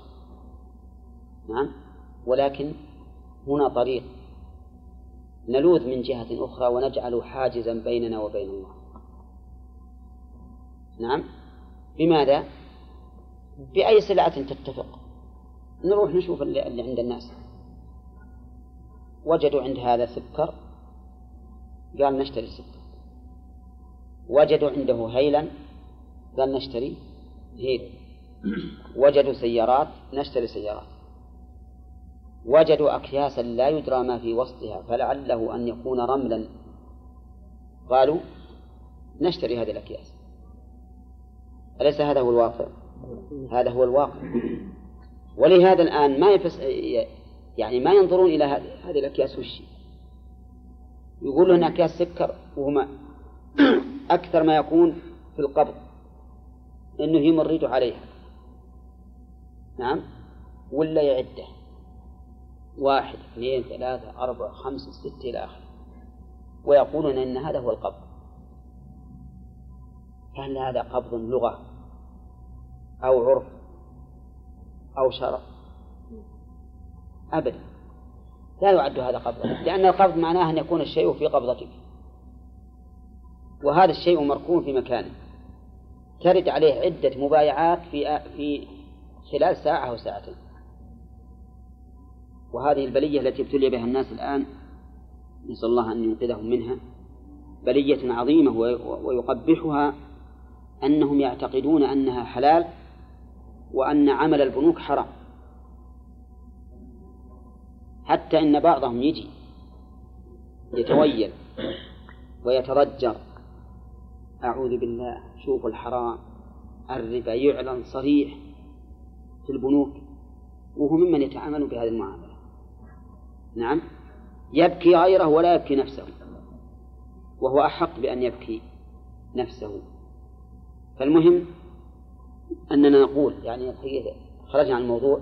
نعم؟ ولكن هنا طريق. نلوذ من جهة أخرى ونجعل حاجزا بيننا وبين الله. نعم؟ بماذا؟ بأي سلعة تتفق. نروح نشوف اللي, اللي عند الناس. وجدوا عند هذا سكر. قال نشتري سكر وجدوا عنده هيلا. قال نشتري هيل. وجدوا سيارات. نشتري سيارات. وجدوا أكياسا لا يدرى ما في وسطها فلعله أن يكون رملا. قالوا نشتري هذه الأكياس. أليس هذا هو الواقع؟ هذا هو الواقع. ولهذا الآن ما يفس يعني ما ينظرون إلى هذه الأكياس وش يقولون أن أكياس سكر وهما أكثر ما يكون في القبض أنه يمرد عليها. نعم؟ ولا يعده. واحد اثنين ثلاثة أربعة خمسة ستة إلى آخره. ويقولون أن هذا هو القبض. فهل هذا قبض لغة. أو عرف أو شرع أبدا. لا يعد هذا قبضا لأن القبض معناه أن يكون الشيء في قبضتك. وهذا الشيء مركون في مكانه ترد عليه عدة مبايعات في في خلال ساعة أو ساعتين. وهذه البلية التي ابتلي بها الناس الآن نسأل الله أن ينقذهم منها بلية عظيمة ويقبحها أنهم يعتقدون أنها حلال وأن عمل البنوك حرام. حتى إن بعضهم يجي يتويل ويتضجر. أعوذ بالله شوف الحرام. الربا يعلن صريح في البنوك وهو ممن يتعامل بهذه المعاملة. نعم؟ يبكي غيره ولا يبكي نفسه. وهو أحق بأن يبكي نفسه. فالمهم أننا نقول يعني خرجنا عن الموضوع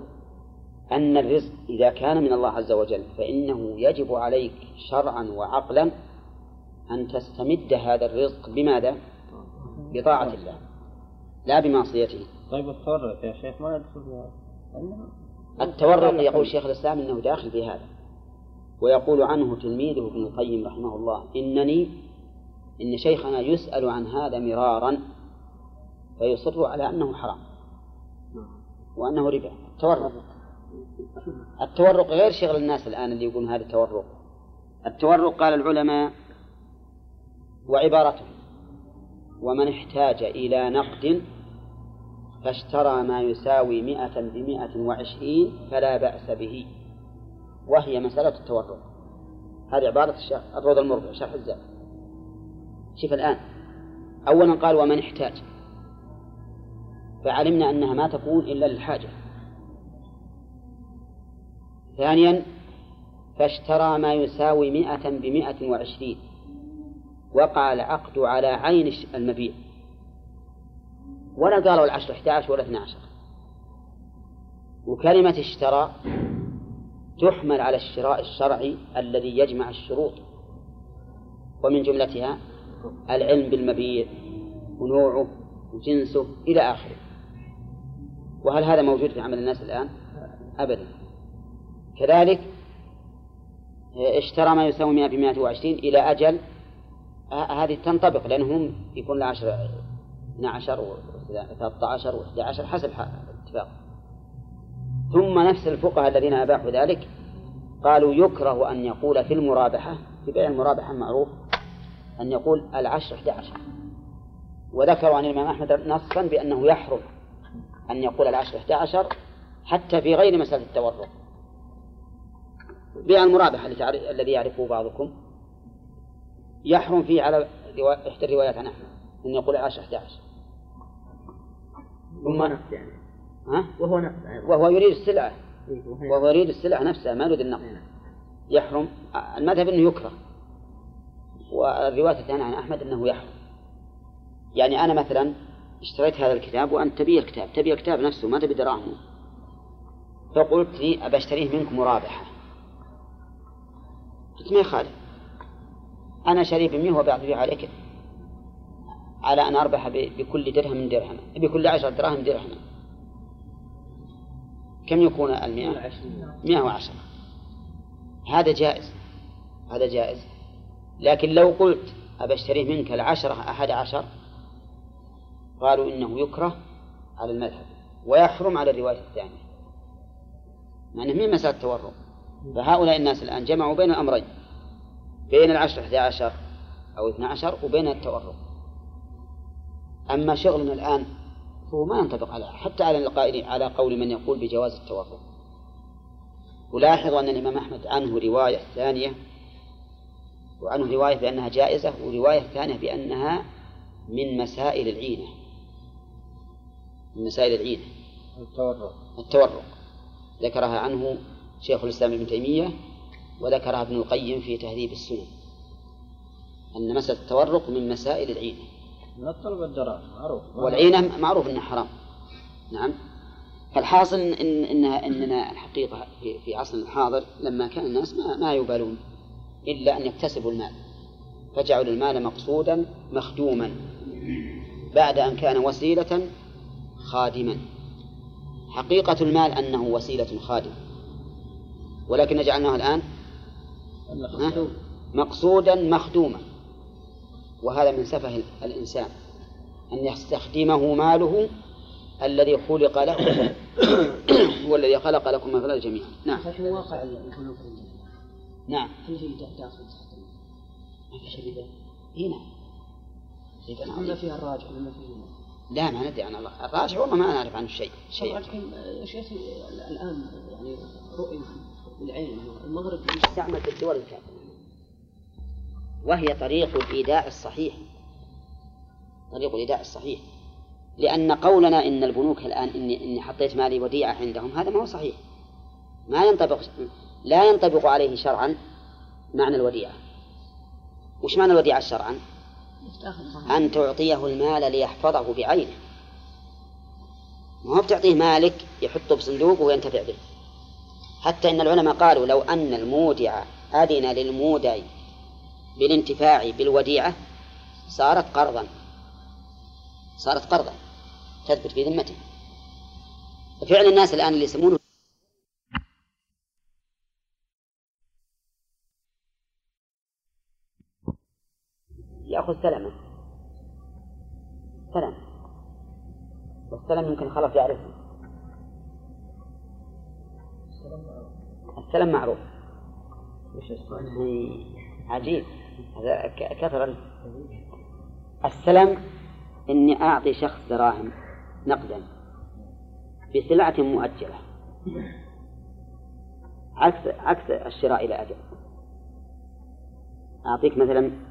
أن الرزق إذا كان من الله عز وجل فإنه يجب عليك شرعا وعقلا أن تستمد هذا الرزق بماذا؟ بطاعة الله لا بمعصيته طيب التورط يا شيخ ما يدخل التورط يقول شيخ الإسلام إنه داخل في هذا ويقول عنه تلميذه ابن القيم رحمه الله إنني إن شيخنا يسأل عن هذا مرارا فيصر على أنه حرام. وأنه ربا. التورق. التورق غير شغل الناس الآن اللي يقولون هذا التورق. التورق قال العلماء وعبارته ومن احتاج إلى نقد فاشترى ما يساوي مئة بمئة وعشرين فلا بأس به. وهي مسألة التورق. هذه عبارة الشيخ الروض المربع شرح الزاد. شوف الآن. أولا قال ومن احتاج. فعلمنا أنها ما تكون إلا للحاجة. ثانيا فاشترى ما يساوي مئة بمئة وعشرين وقع العقد على عين المبيع. ولا قالوا العشر 11 ولا 12 وكلمة اشترى تحمل على الشراء الشرعي الذي يجمع الشروط. ومن جملتها العلم بالمبيع ونوعه وجنسه إلى آخره. وهل هذا موجود في عمل الناس الآن؟ أبدا. كذلك اشترى ما يساوي 100 ب 120 إلى أجل هذه تنطبق لأنهم يكون له 10 12 و 13 و 11 حسب الاتفاق ثم نفس الفقهاء الذين أباحوا ذلك قالوا يكره أن يقول في المرابحة في بيع المرابحة معروف أن يقول العشر 11 وذكروا عن الإمام أحمد نصا بأنه يحرم. أن يقول العشر 11 حتى في غير مسألة التورط بيع المرابحة الذي يعرفه بعضكم. يحرم فيه على إحدى الروايات عن أحمد أن يقول العشر 11 ثم نقد يعني. ها؟ وهو نقد وهو يريد السلعة. وهو يريد السلعة نفسها ما يريد النقد نعم. يحرم. المذهب أنه يكره. والرواية الثانية عن أحمد أنه يحرم. يعني أنا مثلا اشتريت هذا الكتاب وأنت تبي الكتاب تبي الكتاب نفسه ما تبي دراهمه فقلت لي أبى أشتريه منك مرابحة. قلت ما يخالف أنا شريك بمئة وبعطيه عليك. على أن أربح بكل درهم درهم بكل عشرة دراهم درهم. كم يكون المئة؟ مئة وعشرة. هذا جائز هذا جائز. لكن لو قلت أبى أشتريه منك العشرة أحد عشر قالوا إنه يكره على المذهب ويحرم على الرواية الثانية مع أنه من مسألة التورط. فهؤلاء الناس الآن جمعوا بين الأمرين بين العشر 11 أو 12 وبين التورط. أما شغلنا الآن فهو ما ينطبق على حتى على القائل على قول من يقول بجواز التورط. ولاحظوا أن الإمام أحمد عنه رواية ثانية وعنه رواية بأنها جائزة ورواية ثانية بأنها من مسائل العينة. من مسائل العينة التورط التورق. ذكرها عنه شيخ الإسلام ابن تيمية وذكرها ابن القيم في تهذيب السنن. أن مسألة التورق من مسائل العينة من الطلب الدراهم معروف. والعينة معروف أنها حرام. نعم. فالحاصل إن إنها إننا الحقيقة في, في عصرنا الحاضر لما كان الناس ما, ما يبالون إلا أن يكتسبوا المال. فجعلوا المال مقصودا مخدوما بعد أن كان وسيلة خادما. حقيقة المال أنه وسيلة خادمة ولكن جعلناه الآن؟ مقصودا مخدوما. وهذا من سفه الإنسان. أن يستخدمه ماله الذي خلق له. هو الذي خلق لكم من الأرض جميعا. نعم. لكن واقع البنوك نعم. هل هي داخل تحت ما في شيء هنا ربا ولا عظيم. فيها الراجح ولا فيها؟ لا ما ندري عن الله. الراجح والله ما نعرف عنه شيء شيء. الراجح يا شيخ الآن يعني رؤية العين المغرب يستعمل في الدول الكافرة. وهي طريق الإيداع الصحيح. طريق الإيداع الصحيح. لأن قولنا إن البنوك الآن إني إني حطيت مالي وديعة عندهم هذا ما هو صحيح. ما ينطبق لا ينطبق عليه شرعا معنى الوديعة. وش معنى الوديعة شرعا؟ أن تعطيه المال ليحفظه بعينه. ما هو بتعطيه مالك يحطه بصندوق وينتفع به. حتى إن العلماء قالوا لو أن المودع أذن للمودع بالانتفاع بالوديعة صارت قرضا. صارت قرضا. تثبت في ذمته. فعل الناس الآن اللي يسمونه يأخذ سلمة. سلم والسلم يمكن خلف يعرفه السلم معروف. عجيب. هذا كثر السلم إني أعطي شخص دراهم نقدا بسلعة مؤجلة. عكس عكس الشراء إلى أجل. أعطيك مثلا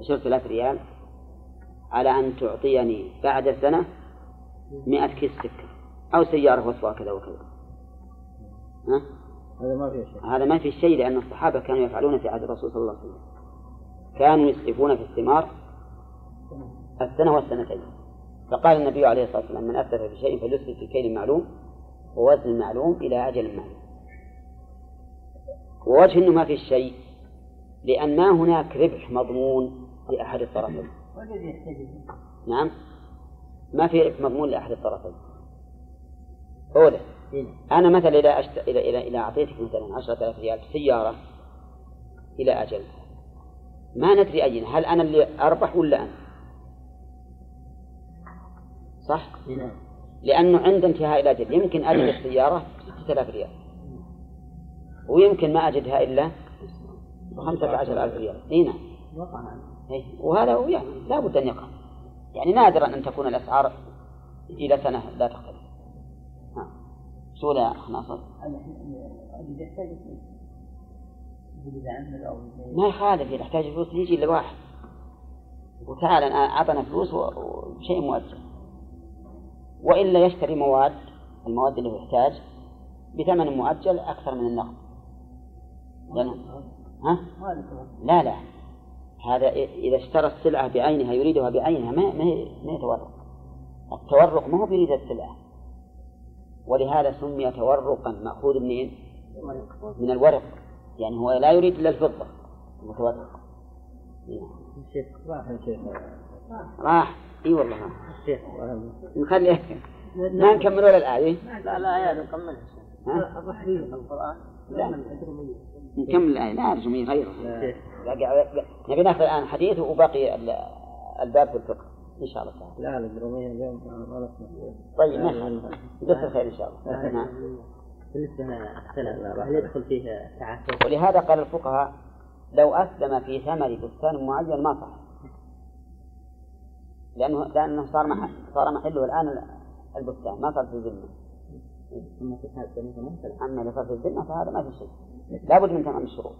عشرة ثلاث ريال على أن تعطيني بعد سنة مئة كيس سكر أو سيارة وصفها كذا وكذا. ها؟ هذا ما فيه شيء. هذا ما في شيء لأن الصحابة كانوا يفعلون في عهد الرسول صلى الله عليه وسلم. كانوا يسلفون في الثمار السنة والسنتين. فقال النبي عليه الصلاة والسلام من أسلف في شيء فليسلف في كيل معلوم ووزن معلوم إلى أجل معلوم. ووجه أنه ما في شيء لأن ما هناك ربح مضمون لأحد الطرفين. نعم. ما في ربح مضمون لأحد الطرفين. أولى أنا مثلا إذا أشت... إذا إذا إذا أعطيتك مثلا 10000 ريال سيارة إلى أجل. ما ندري أين. هل أنا اللي أربح ولا أنت؟ صح؟ لأنه عند انتهاء الأجل يمكن أجد السيارة ب 6000 ريال. ويمكن ما أجدها إلا ب 15000 ريال. اي نعم. إيه، وهذا هو يعني لا بد أن يقع. يعني نادرا أن تكون الأسعار إلى سنة لا تختلف. نعم لا أخ ناصر؟ ما يخالف إذا احتاج فلوس يجي إلا واحد. وتعال أنا أعطنا فلوس وشيء مؤجل. وإلا يشتري مواد المواد اللي هو يحتاج بثمن مؤجل أكثر من النقد. ها؟ لا لا. هذا إذا اشترى السلعة بعينها يريدها بعينها ما ما ما يتورق التورق ما هو بيريد السلعة. ولهذا سمي تورقا مأخوذ منين؟ من الورق. يعني هو لا يريد إلا الفضة. المتورق راح. شيخ راح إي والله راح. نخلي ما نكمل ولا الآية؟ لا لا يا نكملها ها؟ القرآن. لا. نكمل الآية. لا أرجو غيره. نبي ناخذ الآن حديث وباقي ال- الباب في الفقه إن شاء الله تعالى. لا الجرومية اليوم طيب ما يخالف. جزاك الخير إن شاء الله. نعم. بالنسبة هل يدخل فيه تعافي؟ ولهذا قال الفقهاء لو أسلم في ثمر بستان معين ما صح. لأنه لأنه صار محل صار محله الآن البستان ما صار في الذمة أما إذا صار في الذمة فهذا ما في شيء. لابد من تمام الشروط.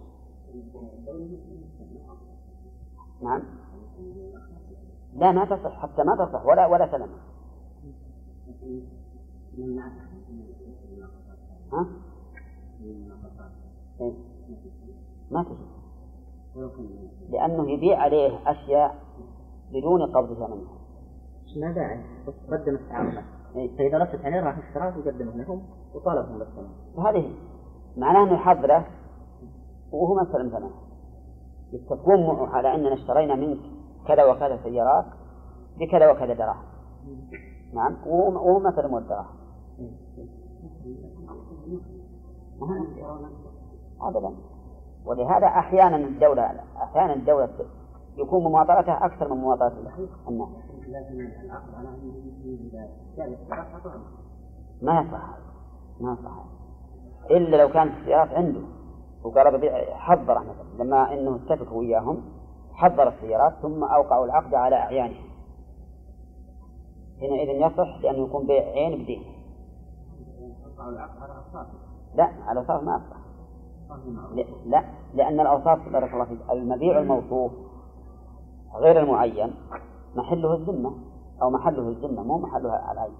نعم. لا ما تصح حتى ما تصح ولا ولا سلم ها؟ إيه؟ ما تجي لأنه يبيع عليه أشياء بدون قبض ثمنها. ما داعي. بس قدم التعامل. إيه؟ فإذا لفت عليه راح اشتراه وقدمه لهم وطالبهم بالثمن. فهذه معناه أنه يحضره وهو ما استلم ثمنه معه على أننا اشترينا منك كذا وكذا سيارات بكذا وكذا دراهم. نعم. وهو ما استلموا الدراهم أبدا. ولهذا أحيانا الدولة أحيانا الدولة يكون مماطلتها أكثر من مماطلة الناس. ما يصح. ما يصح. إلا لو كانت السيارات عنده. وقال ببيع حضر مثلا لما إنه اتفقوا وياهم حضر السيارات ثم أوقعوا العقد على أعيانهم. حينئذ يصح لأنه يكون بيع عين بدين. لا الأوصاف ما أصح لا لأن الأوصاف بارك الله فيك المبيع الموصوف غير المعين محله الذمة أو محله الذمة مو محلها العين.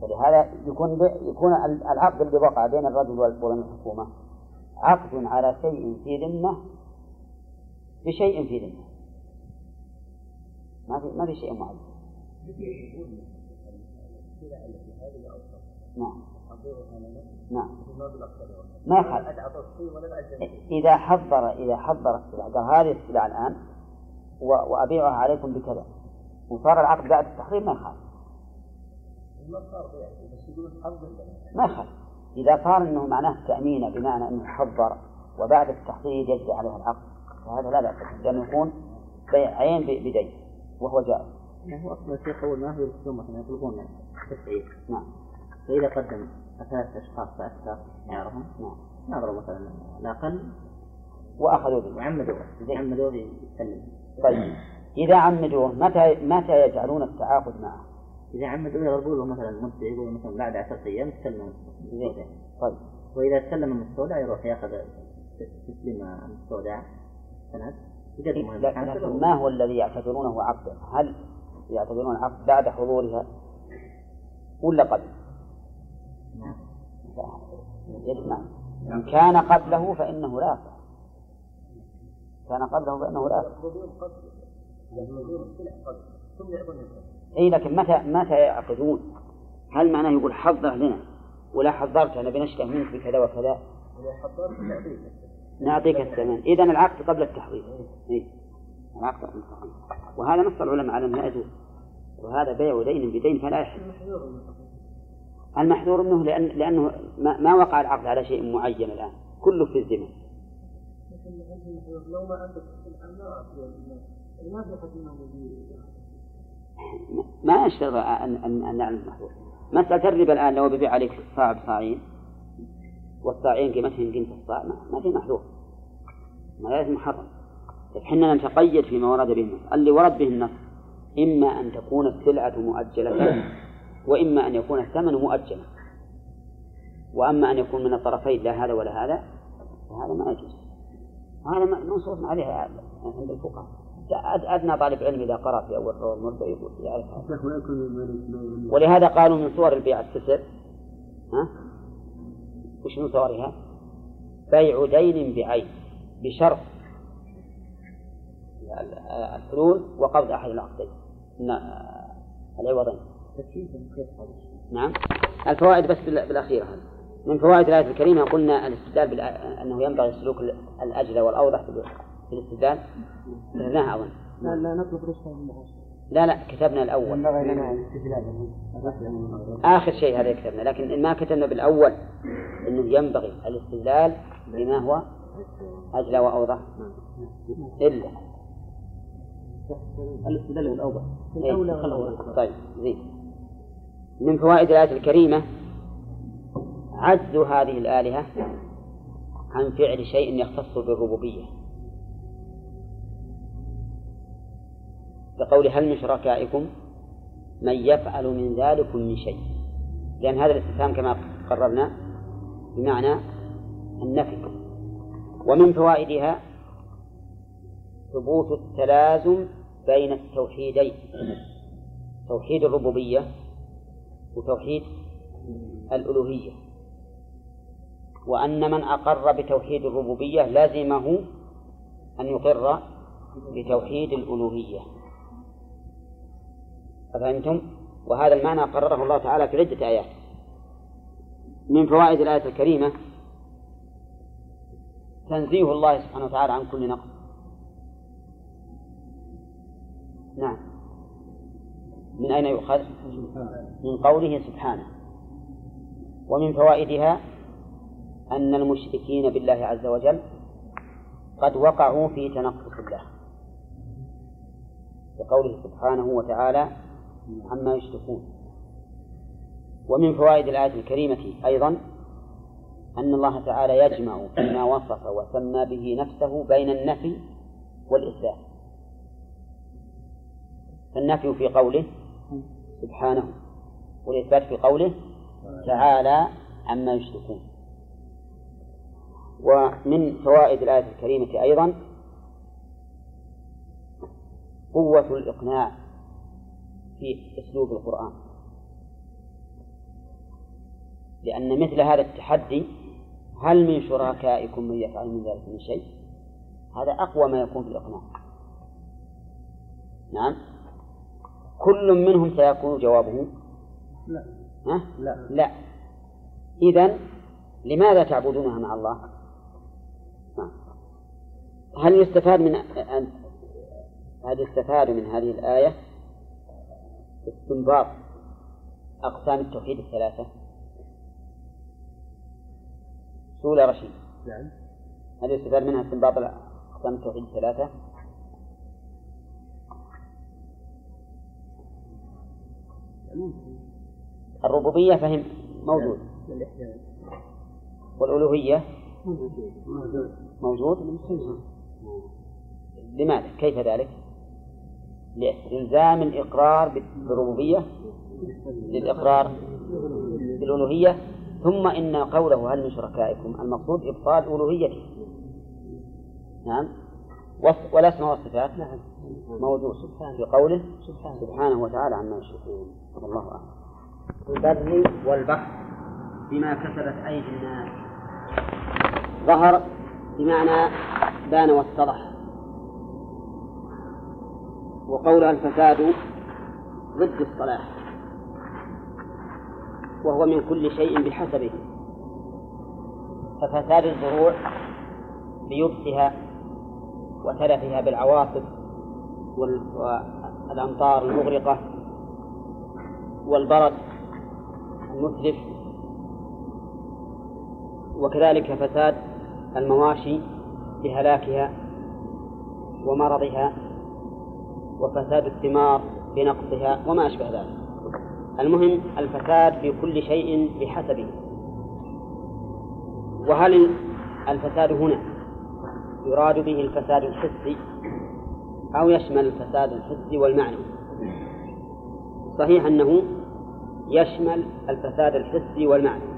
فلهذا يكون يكون العقد الذي وقع بين الرجل وبين الحكومة عقد على شيء في ذمة بشيء في ذمة. ما في ما في شيء معين. نعم. نعم. ما يخالف. إذا حضر إذا حضر السلع قال هذه السلع الآن وأبيعها عليكم بكذا. وصار العقد بعد التحريم ما يخالف. ما يخالف. إذا صار أنه معناه تأمين بمعنى أنه حضر وبعد التحضير يجري عليه العقد فهذا لا بأس لأنه يكون بيع عين بدين وهو جائز. هو أصلا الشيخ أول ما هو الخصومة يطلبون التسعير. نعم. فإذا قدم ثلاثة أشخاص فأكثر يعرفهم نعم. نظروا مثلا الأقل وأخذوا به وعمدوه عمدوه يسلم طيب إذا عمدوه متى متى يجعلون التعاقد معه؟ إذا عمدوه يضربوا له مثلا مدة يقول مثلا بعد عشرة أيام تسلم طيب. وإذا سلم المستودع يروح يأخذ تسليم المستودع. سند لكن ما هو الذي يعتبرونه عقدا؟ هل يعتبرون عقد بعد حضورها ولا قبل؟ نعم. نعم إن كان قبله فإنه لا يصح كان قبله فإنه لا يصح اي لكن متى متى يعقدون؟ هل معناه يقول حضر لنا؟ ولا حضرت أنا بنشتهي منك بكذا وكذا؟ نعطيك الثمن. اذا العقد قبل التحضير. إيه؟ العقد قبل التحضير. وهذا نص العلماء على انه لا يجوز وهذا بيع دين بدين فلا يحل. المحذور منه لأن لأنه ما, وقع العقد على شيء معين الآن. كله في الذمة لو ما عندك ما ما يشترط أن أن أن نعلم المحذور مسألة الربا الآن لو ببيع عليك صاع بصاعين والصاعين قيمتهم قيمة الصاع ما, في محذور. ما لازم محرم إحنا نتقيد فيما ورد به النص. اللي ورد به النص إما أن تكون السلعة مؤجلة وإما أن يكون الثمن مؤجلا. وأما أن يكون من الطرفين لا هذا ولا هذا فهذا ما يجوز. هذا منصوص عليه عند الفقهاء. أدنى طالب علم إذا قرأ في أول رواه المربع يقول يعرف ولهذا قالوا من صور البيع التسر ها؟ وش من صورها؟ بيع دين بعين بشرط. الحلول وقبض أحد العقدين العوضين نعم. الفوائد بس بالأخيرة هذه. من فوائد الآية الكريمة قلنا الاستدلال أنه ينبغي سلوك الأجل والأوضح في الاستدلال كتبناها أظن. لا لا نطلب رشوة لا لا كتبنا الأول. آخر شيء هذا كتبنا لكن ما كتبنا بالأول أنه ينبغي الاستدلال بما هو أجلى وأوضح. إلا. الاستدلال بالأوضح إيه. طيب زين. من فوائد الآية الكريمة عجز هذه الآلهة عن فعل شيء يختص بالربوبية. كقول هل من شركائكم من يفعل من ذلك من شيء؟ لأن هذا الاستفهام كما قررنا بمعنى النفي. ومن فوائدها ثبوت التلازم بين التوحيدين توحيد الربوبية وتوحيد الألوهية. وأن من أقر بتوحيد الربوبية لازمه أن يقر بتوحيد الألوهية. أفهمتم؟ وهذا المعنى قرره الله تعالى في عدة آيات. من فوائد الآية الكريمة تنزيه الله سبحانه وتعالى عن كل نقص. نعم. من أين يؤخذ؟ من قوله سبحانه. ومن فوائدها أن المشركين بالله عز وجل قد وقعوا في تنقص الله. بقوله سبحانه وتعالى عما يشركون ومن فوائد الآية الكريمة أيضا أن الله تعالى يجمع فيما وصف وسمى به نفسه بين النفي والإثبات فالنفي في قوله سبحانه والإثبات في قوله تعالى عما يشركون ومن فوائد الآية الكريمة أيضا قوة الإقناع في أسلوب القرآن. لأن مثل هذا التحدي هل من شركائكم من يفعل من ذلك من شيء؟ هذا أقوى ما يكون في الإقناع. نعم. كل منهم سيكون جوابه؟ لا. ها؟ لا. لا. إذا لماذا تعبدونها مع الله؟ نعم. هل يستفاد من أن هل يستفاد من هذه الآية؟ استنباط أقسام التوحيد الثلاثة؟ سؤال رشيد نعم هل يستفاد منها استنباط أقسام التوحيد الثلاثة؟ الربوبية فهم موجود والألوهية موجود لماذا؟ كيف ذلك؟ لإلزام الإقرار بالربوبية للإقرار بالألوهية. ثم إن قوله هل من شركائكم؟ المقصود إبطال ألوهيته نعم. والأسماء والصفات؟ موجود. في قوله سبحانه وتعالى عما يشركون. والله أعلم. البر والبحر بما كسبت أيدي الناس. ظهر بمعنى بان واتضح وقولها الفساد ضد الصلاح. وهو من كل شيء بحسبه. ففساد الزروع بيبسها وتلفها بالعواصف وال- والأمطار المغرقة والبرد المتلف وكذلك فساد المواشي بهلاكها ومرضها وفساد الثمار بنقصها وما أشبه ذلك. المهم الفساد في كل شيء بحسبه. وهل الفساد هنا يراد به الفساد الحسي أو يشمل الفساد الحسي والمعنوي صحيح أنه يشمل الفساد الحسي والمعنوي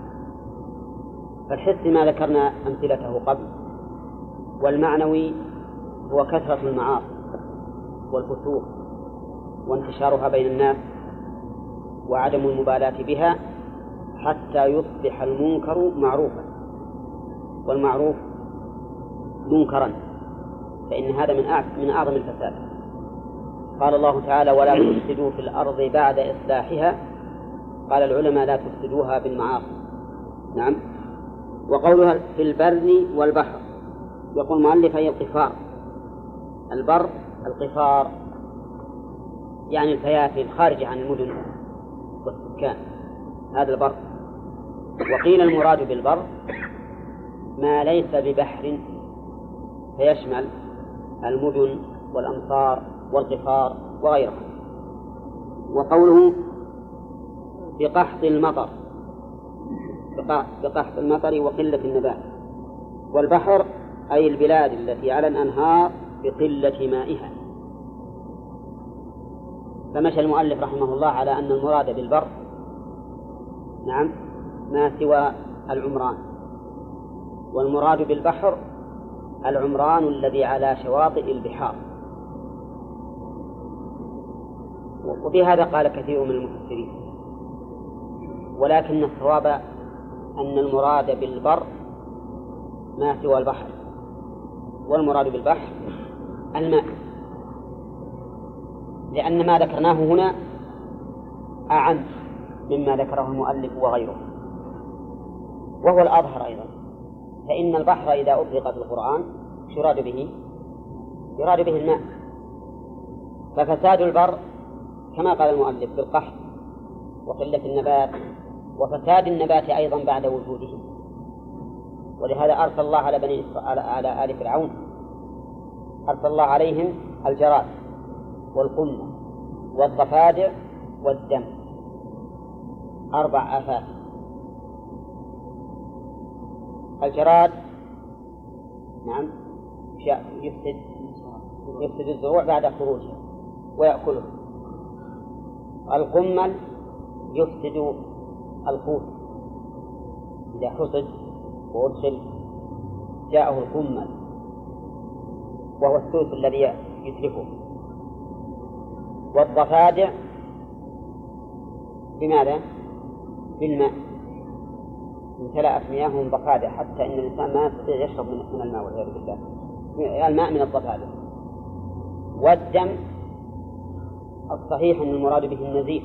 فالحسي ما ذكرنا أمثلته قبل والمعنوي هو كثرة المعاصي. والفسوق وانتشارها بين الناس وعدم المبالاة بها حتى يصبح المنكر معروفا. والمعروف منكرا فإن هذا من من أعظم الفساد. قال الله تعالى ولا تفسدوا في الأرض بعد إصلاحها. قال العلماء لا تفسدوها بالمعاصي. نعم. وقولها في البر والبحر. يقول المؤلف هي القفار البر القفار يعني الفيافي الخارجة عن المدن والسكان. هذا البر. وقيل المراد بالبر ما ليس ببحر فيشمل المدن والأمصار والقفار وغيرها. وقوله بقحط المطر بق- بقحط المطر وقلة النبات. والبحر أي البلاد التي على الأنهار بقلة مائها. فمشى المؤلف رحمه الله على أن المراد بالبر نعم ما سوى العمران. والمراد بالبحر العمران الذي على شواطئ البحار. وبهذا قال كثير من المفسرين. ولكن الصواب أن المراد بالبر ما سوى البحر. والمراد بالبحر الماء. لأن ما ذكرناه هنا أعم مما ذكره المؤلف وغيره. وهو الأظهر أيضا. فإن البحر إذا أطلق في القرآن يراد به؟ يراد به الماء. ففساد البر كما قال المؤلف بالقحط وقلة النبات وفساد النبات أيضا بعد وجوده. ولهذا أرسل الله على بني على آل فرعون أرسل الله عليهم الجراد والقمة والضفادع والدم. أربع آفات. الجراد نعم يفسد يفسد الزروع بعد خروجها ويأكلها القمل يفسد القوت إذا حصد وأدخل جاءه القمل وهو الثلث الذي يتلفه والضفادع بماذا؟ بالماء. امتلأت مياههم ضفادع حتى إن الإنسان ما يستطيع يشرب من الماء والعياذ بالله. الماء من الضفادع. والدم الصحيح أن المراد به النزيف.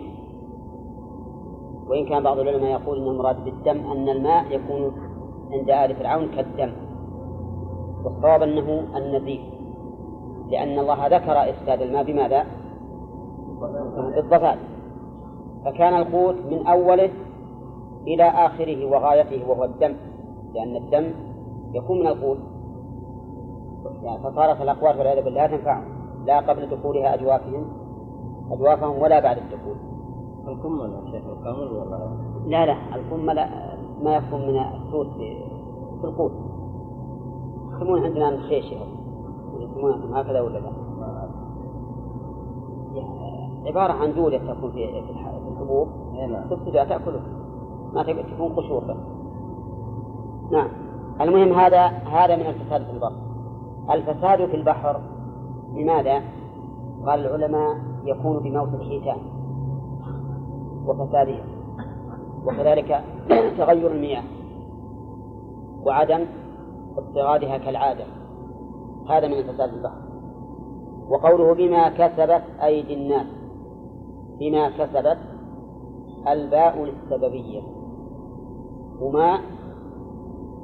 وإن كان بعض العلماء يقول أن المراد بالدم أن الماء يكون عند آل فرعون كالدم. والصواب أنه النزيف. لأن الله ذكر إفساد الماء بماذا؟ بالضفادع فكان القوت من أوله إلى آخره وغايته وهو الدم لأن الدم يكون من القوت. يعني فصارت الأقوات والعياذ بالله لا تنفعهم لا قبل دخولها أجوافهم أجوافهم ولا بعد الدخول. الكمل يا شيخ الكامل ولا؟ لا لا الكمل ما يكون من السوس في القوت. يسمون عندنا الخيش يسمون عندهم هكذا ولا لا؟ عبارة عن دولة تكون في الحبوب. تفسدها تأكله ما تكون قشور بس. نعم. المهم هذا هذا من الفساد في البر. الفساد في البحر لماذا؟ قال العلماء يكون بموت الحيتان وفسادها وكذلك تغير المياه وعدم اضطرادها كالعادة. هذا من الفساد في البحر. وقوله بما كسبت أيدي الناس. بما كسبت الباء للسببية وما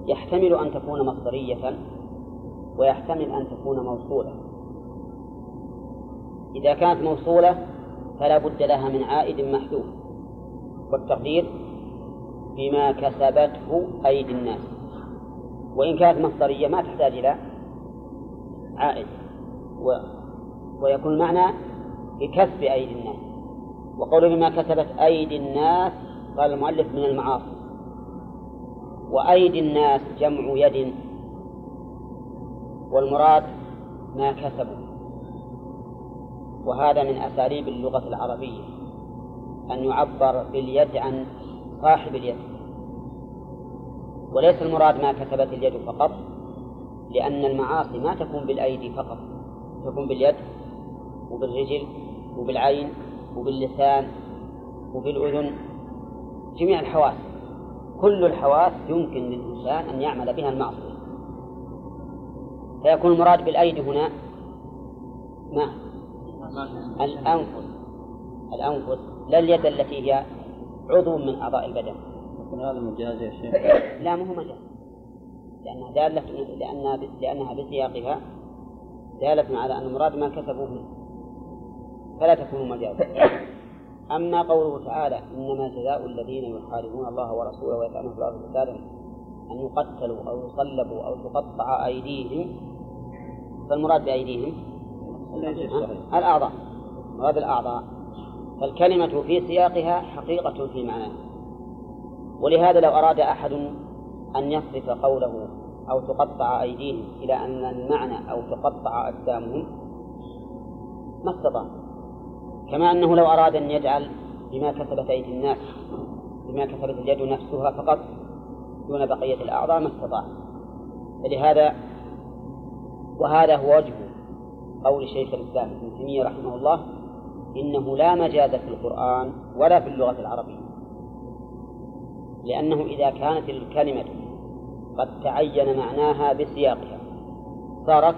يحتمل أن تكون مصدرية ويحتمل أن تكون موصولة. إذا كانت موصولة فلا بد لها من عائد محذوف. والتقدير بما كسبته أيدي الناس. وإن كانت مصدرية ما تحتاج إلى عائد. و... ويكون المعنى بكسب أيدي الناس. وقوله بما كسبت أيدي الناس قال المؤلف من المعاصي. وأيدي الناس جمع يد. والمراد ما كسبوا. وهذا من أساليب اللغة العربية. أن يعبر باليد عن صاحب اليد. وليس المراد ما كسبت اليد فقط. لأن المعاصي ما تكون بالأيدي فقط تكون باليد وبالرجل وبالعين وباللسان وبالأذن جميع الحواس. كل الحواس يمكن للإنسان أن يعمل بها المعصية. فيكون المراد بالأيدي هنا ما؟ الأنفس. الأنفس لا اليد التي هي عضو من أعضاء البدن. يكون هذا مجاز يا شيخ. لا مو مجاز. لأنها دالة لأنها لأنها بسياقها دالة على أن المراد ما كسبوه فلا تكون مجازا أما قوله تعالى إنما جزاء الذين يحاربون الله ورسوله ويسعون في الأرض فسادا أن يقتلوا أو يصلبوا أو تقطع أيديهم فالمراد بأيديهم؟ الأعضاء. مراد الأعضاء. فالكلمة في سياقها حقيقة في معناها ولهذا لو أراد أحد أن يصرف قوله أو تقطع أيديهم إلى أن المعنى أو تقطع أجسامهم؟ ما استطاع. كما أنه لو أراد أن يجعل بما كسبت أيدي الناس بما كسبت اليد نفسها فقط دون بقية الأعضاء ما استطاع. فلهذا وهذا هو وجه قول شيخ الإسلام ابن تيمية رحمه الله إنه لا مجاز في القرآن ولا في اللغة العربية. لأنه إذا كانت الكلمة قد تعين معناها بسياقها. صارت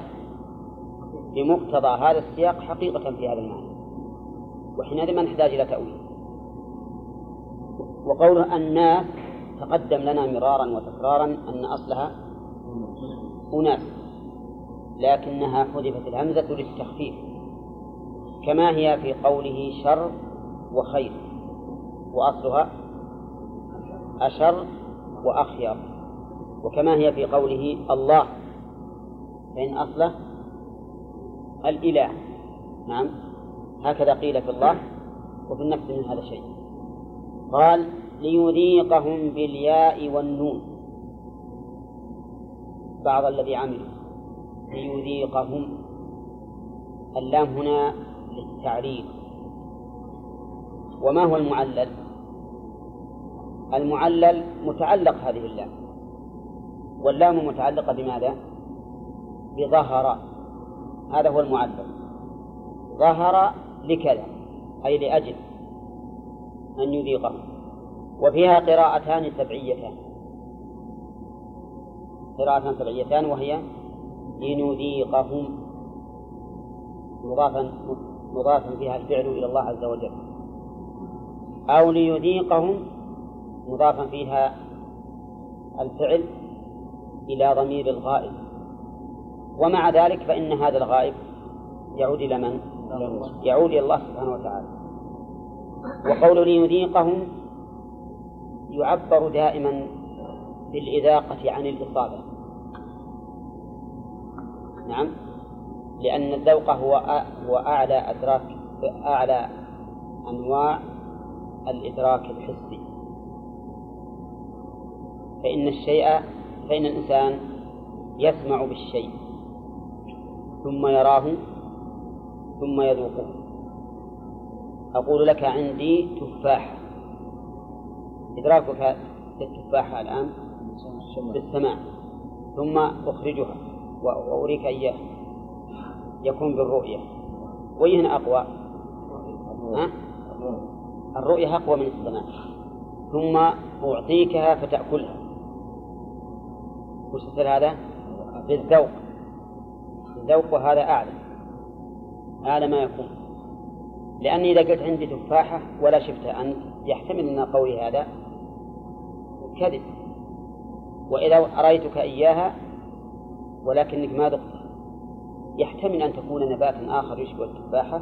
بمقتضى هذا السياق حقيقة في هذا المعنى. وحينئذ ما نحتاج إلى تأويل. وقوله الناس تقدم لنا مرارا وتكرارا أن أصلها أناس لكنها حذفت الهمزة للتخفيف كما هي في قوله شر وخير وأصلها أشر وأخير. وكما هي في قوله الله فإن أصله الإله. نعم. هكذا قيل في الله وفي النفس من هذا الشيء. قال ليذيقهم بالياء والنون. بعض الذي عملوا. ليذيقهم. اللام هنا للتعريف. وما هو المعلل؟ المعلل متعلق هذه اللام. واللام متعلقة بماذا؟ بظهر. هذا هو المعلل ظهر لكذا أي لأجل أن يذيقه. وفيها قراءتان سبعيتان. قراءتان سبعيتان وهي لنذيقهم. مضافا مضافا فيها الفعل إلى الله عز وجل. أو ليذيقهم مضافا فيها الفعل إلى ضمير الغائب. ومع ذلك فإن هذا الغائب يعود إلى من؟ يعود إلى الله سبحانه وتعالى. وقول ليذيقهم يعبر دائما بالإذاقة عن الإصابة. نعم. لأن الذوق هو هو أعلى أدراك أعلى أنواع الإدراك الحسي. فإن الشيء فإن الإنسان يسمع بالشيء ثم يراه ثم يذوقه. أقول لك عندي تفاحة إدراكك للتفاحة الآن؟ بالسماع ثم أخرجها وأريك إياه يكون بالرؤية. وين أقوى؟ الرؤية أقوى من السماع ثم أعطيكها فتأكلها. وش يصير هذا؟ بالذوق الذوق. وهذا أعلى. أعلى ما يكون. لأني إذا قلت عندي تفاحة ولا شفتها أنت يحتمل أن قولي هذا كذب. وإذا أريتك إياها ولكنك ما ذقتها يحتمل أن تكون نباتا آخر يشبه التفاحة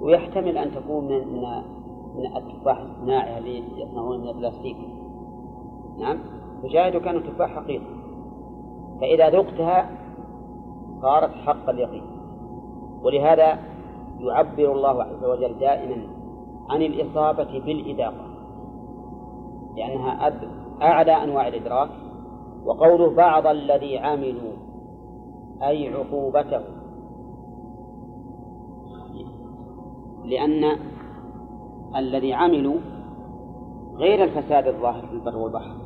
ويحتمل أن تكون من من التفاح الصناعي الذي يصنعون من البلاستيك. نعم؟ فشاهدوا كان تفاح حقيقي فإذا ذقتها صارت حق اليقين. ولهذا يعبر الله عز وجل دائما عن الإصابة بالإذاقة لأنها أعلى أنواع الإدراك وقوله بعض الذي عملوا أي عقوبته. لأن الذي عملوا غير الفساد الظاهر في البر والبحر.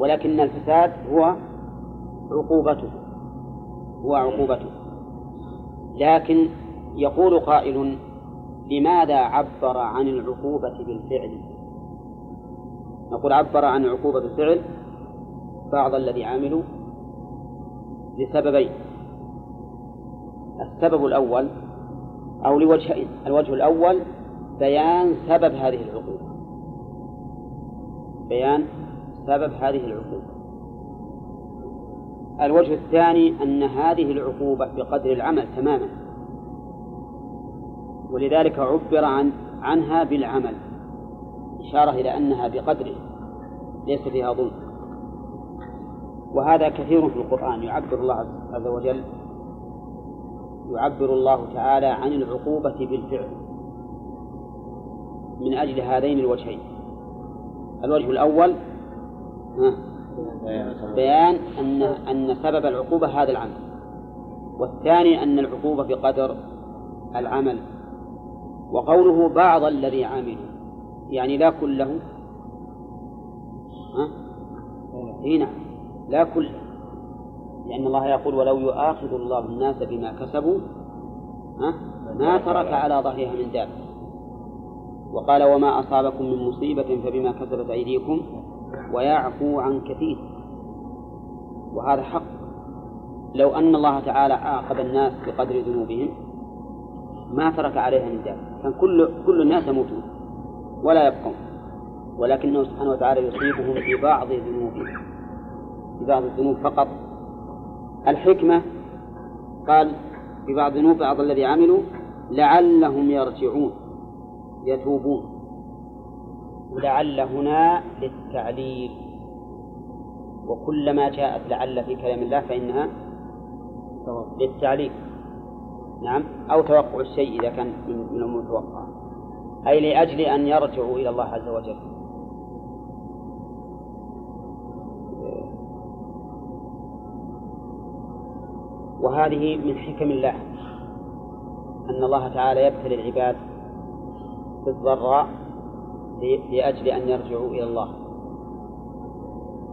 ولكن الفساد هو عقوبته هو عقوبته. لكن يقول قائل لماذا عبر عن العقوبة بالفعل؟ نقول عبر عن العقوبة بالفعل بعض الذي عملوا لسببين السبب الأول أو لوجهين الوجه الأول بيان سبب هذه العقوبة. بيان سبب هذه العقوبة. الوجه الثاني أن هذه العقوبة بقدر العمل تماما. ولذلك عبر عن عنها بالعمل إشارة إلى أنها بقدره ليس فيها ظلم. وهذا كثير في القرآن يعبر الله عز وجل يعبر الله تعالى عن العقوبة بالفعل من أجل هذين الوجهين. الوجه الأول بيان أن أن سبب العقوبة هذا العمل. والثاني أن العقوبة بقدر العمل. وقوله بعض الذي عملوا يعني لا كله ها؟ هنا لا كله لأن الله يقول ولو يؤاخذ الله الناس بما كسبوا ها؟ ما ترك على ظهرها من دابة وقال وما أصابكم من مصيبة فبما كسبت أيديكم. ويعفو عن كثير. وهذا حق. لو أن الله تعالى عاقب الناس بقدر ذنوبهم ما ترك عليها من دابة كان كل كل الناس يموتون ولا يبقون. ولكنه سبحانه وتعالى يصيبهم في بعض ذنوبهم. في بعض الذنوب فقط. الحكمة قال في بعض ذنوب بعض الذي عملوا لعلهم يرجعون يتوبون. لعل هنا للتعليل. وكلما جاءت لعل في كلام الله فإنها للتعليل. نعم. أو توقع الشيء إذا كان من المتوقع أي لأجل أن يرجعوا إلى الله عز وجل. وهذه من حكم الله. أن الله تعالى يبتلي العباد بالضراء لأجل أن يرجعوا إلى الله.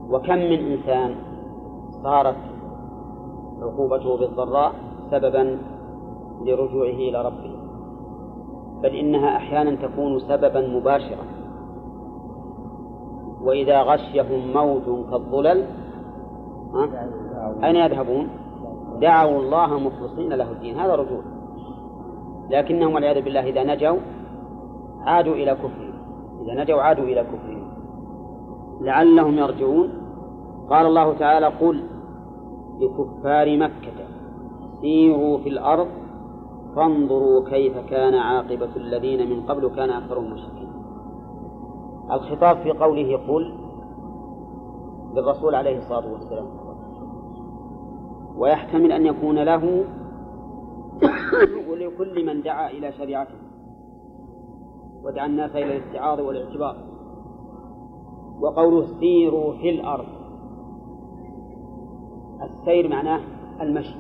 وكم من إنسان صارت عقوبته بالضراء سببا لرجوعه إلى ربه. بل إنها أحيانا تكون سببا مباشرا. وإذا غشيهم موج كالظلل أين يذهبون؟ دعوا الله مخلصين له الدين. هذا رجوع. لكنهم والعياذ بالله إذا نجوا عادوا إلى كفرهم إذا نجوا عادوا إلى كفرهم. لعلهم يرجعون. قال الله تعالى قل لكفار مكة سيروا في الأرض فانظروا كيف كان عاقبة الذين من قبل كان أكثرهم مشركين. الخطاب في قوله قل للرسول عليه الصلاة والسلام. ويحتمل أن يكون له ولكل من دعا إلى شريعته. ودعا الناس إلى الاستعاض والاعتبار. وقوله سيروا في الأرض. السير معناه المشي.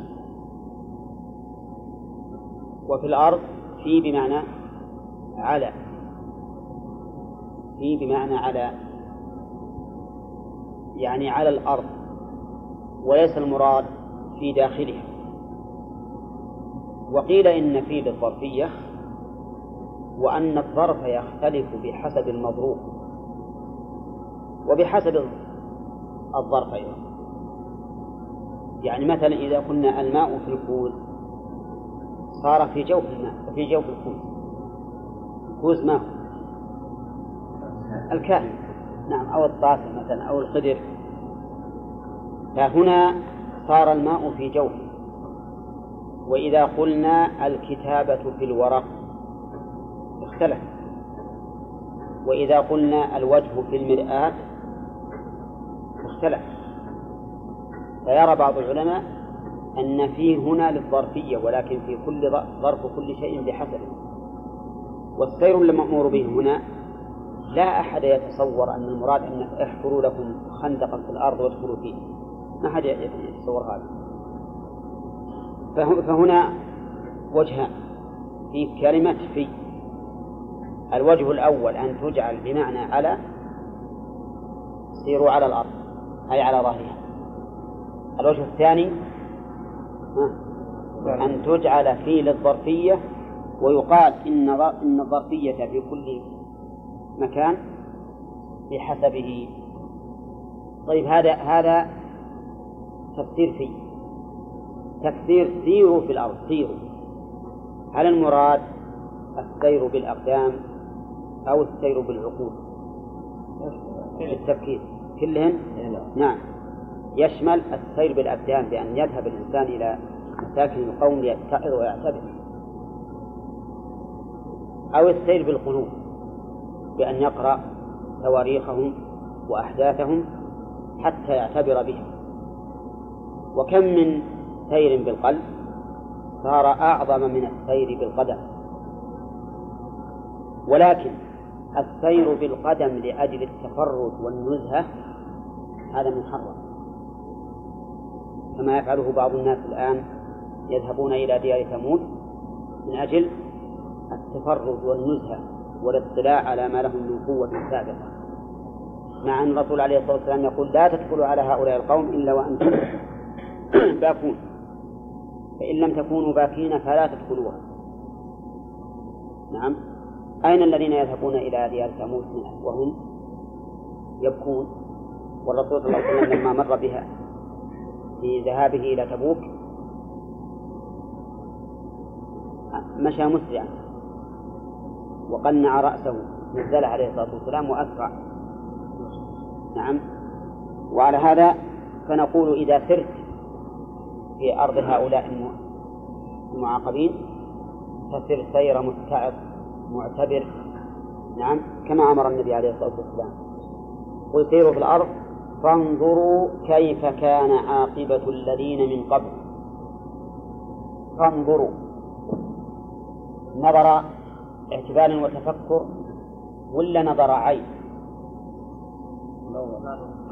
وفي الأرض في بمعنى على. في بمعنى على. يعني على الأرض. وليس المراد في داخلها. وقيل إن في للظرفية وأن الظرف يختلف بحسب المظروف وبحسب الظرف أيضا. يعني مثلا إذا قلنا الماء في الكوز صار في جوف الماء في جوف الكوز. الكوز ما هو؟ الكاهن. نعم أو الطاسة مثلا أو القدر فهنا صار الماء في جوفه وإذا قلنا الكتابة في الورق اختلف. وإذا قلنا الوجه في المرآة اختلف. فيرى بعض العلماء أن فيه هنا للظرفية ولكن في كل ظرف كل شيء بحسبه والسير المأمور به هنا لا أحد يتصور أن المراد أن احفروا لكم خندقا في الأرض وادخلوا فيه. ما أحد يتصور هذا. فهنا وجهان. في كلمة في. الوجه الأول أن تجعل بمعنى على سيروا على الأرض أي على ظهرها. الوجه الثاني أن تجعل في للظرفية ويقال إن إن الظرفية في كل مكان بحسبه. طيب هذا هذا تفسير في تفسير سيروا في الأرض سيروا. هل المراد السير بالأقدام؟ أو السير بالعقول. بالتفكير. كلهن؟ نعم. يشمل السير بالأبدان بأن يذهب الإنسان إلى مساكن القوم ليتعظ ويعتبر أو السير بالقلوب بأن يقرأ تواريخهم وأحداثهم حتى يعتبر بها وكم من سير بالقلب صار أعظم من السير بالقدم. ولكن السير بالقدم لأجل التفرد والنزهة هذا محرم. كما يفعله بعض الناس الآن يذهبون إلى ديار ثمود من أجل التفرد والنزهة والاطلاع على ما لهم من قوة سابقة مع أن الرسول عليه الصلاة والسلام يقول لا تدخلوا على هؤلاء القوم إلا وأنتم باكون فإن لم تكونوا باكين فلا تدخلوها. نعم. أين الذين يذهبون إلى ديار ثمود وهم يبكون؟ والرسول صلى الله عليه وسلم لما مر بها في ذهابه إلى تبوك مشى مسرعا وقنع رأسه نزل عليه الصلاة والسلام وأسرع. نعم. وعلى هذا فنقول إذا سرت في أرض هؤلاء المعاقبين فسر سير متعظ معتبر. نعم كما أمر النبي عليه الصلاة والسلام. قل سيروا في الأرض فانظروا كيف كان عاقبة الذين من قبل. فانظروا. نظر اعتبار وتفكر ولا نظر عين؟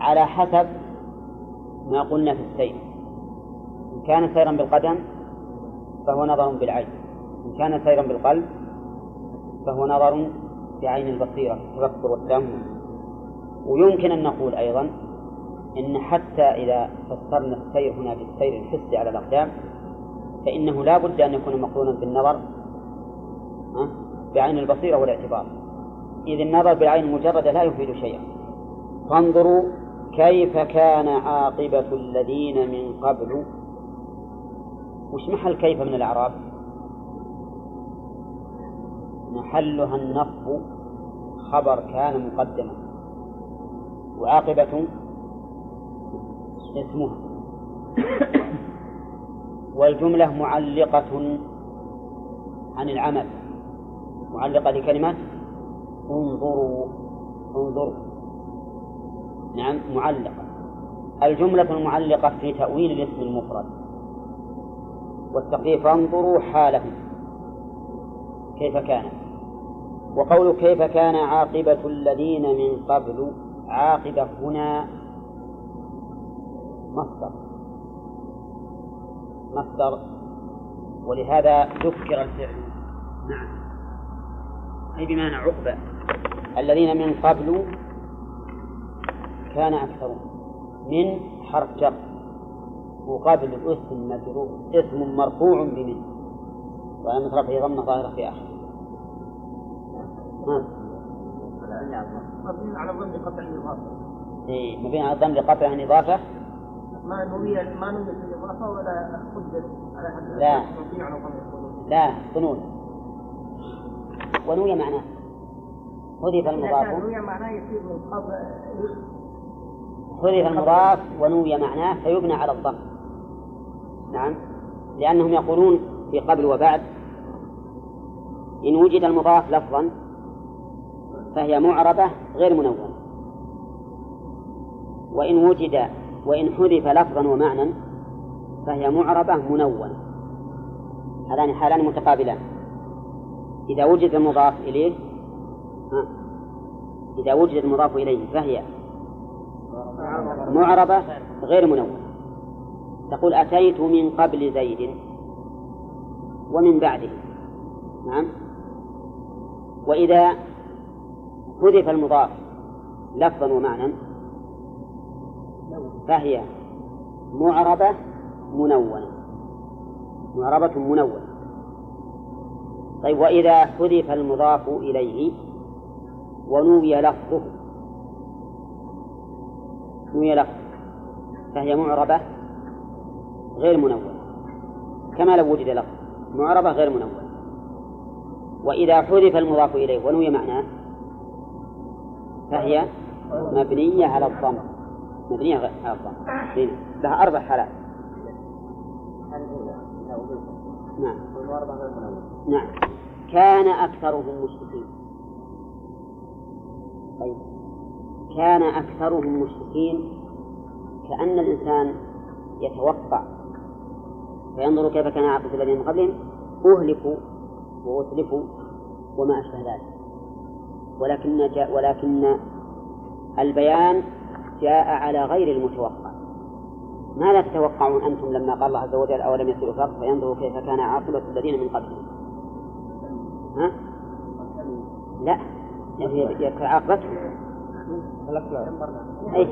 على حسب ما قلنا في السير. إن كان سيرا بالقدم فهو نظر بالعين. إن كان سيرا بالقلب فهو نظر بعين البصيرة التفكر والتأمل ويمكن أن نقول أيضا إن حتى إذا فسرنا السير هنا بالسير الحسي على الأقدام فإنه لا بد أن يكون مقرونا بالنظر بعين البصيرة والاعتبار. إذ النظر بالعين المجردة لا يفيد شيئا. فانظروا كيف كان عاقبة الذين من قبل. وش محل كيف من الأعراب؟ محلها النصب خبر كان مقدما. وعاقبة اسمها. والجملة معلقة عن العمل. معلقة لكلمة انظروا انظروا. نعم معلقة. الجملة المعلقة في تأويل الاسم المفرد. والتقدير فانظروا حالهم كيف كان؟ وقول كيف كان عاقبة الذين من قبل؟ عاقبة هنا مصدر. مصدر. ولهذا ذكر الفعل. نعم. أي بمعنى عقبة؟ الذين من قبل كان أكثرون من حرف جر. وقبل اسم مجرور. اسم مرفوع بمن. وعلامة رفعه ضمة ظاهرة في آخره. مبني على الظن قطع الإضافة. إيه مبني على الضم لقطع الإضافة؟ ما نوي ما نوي في الإضافة ولا قدر على حد لا. مبني على لا ظنون ونوي معناه. حذف المضاف. نوي معناه يصير من حذف المضاف ونوي معناه فيبنى على الضم. نعم. لأنهم يقولون في قبل وبعد إن وجد المضاف لفظا فهي معربة غير منونة وإن وجد وإن حذف لفظا ومعنى فهي معربة منونة هذان حالان متقابلان. إذا وجد المضاف إليه ها إذا وجد المضاف إليه فهي معربة غير منونة تقول أتيت من قبل زيد ومن بعده. نعم. وإذا حذف المضاف لفظا ومعنى فهي معربة منونة. معربة منونة. طيب وإذا حذف المضاف إليه ونوي لفظه نوي لفظه فهي معربة غير منونة. كما لو وجد لفظ معربة غير منونة. وإذا حذف المضاف إليه ونوي معناه فهي مبنية على الضم. مبنية على الضم. لها أربع حالات. نعم. نعم. كان أكثرهم مشركين. طيب. كان أكثرهم مشركين كأن الإنسان يتوقع فينظر كيف كان عاقبة الذين من قبلهم. أهلكوا وأتلفوا وما أشبه ذلك. ولكن جاء ولكن البيان جاء على غير المتوقع. ماذا تتوقعون أنتم لما قال الله عز وجل أولم يسيروا الأرض فينظروا كيف كان عاقبة الذين من قبلهم؟ ها؟ لا. عاقبتهم أي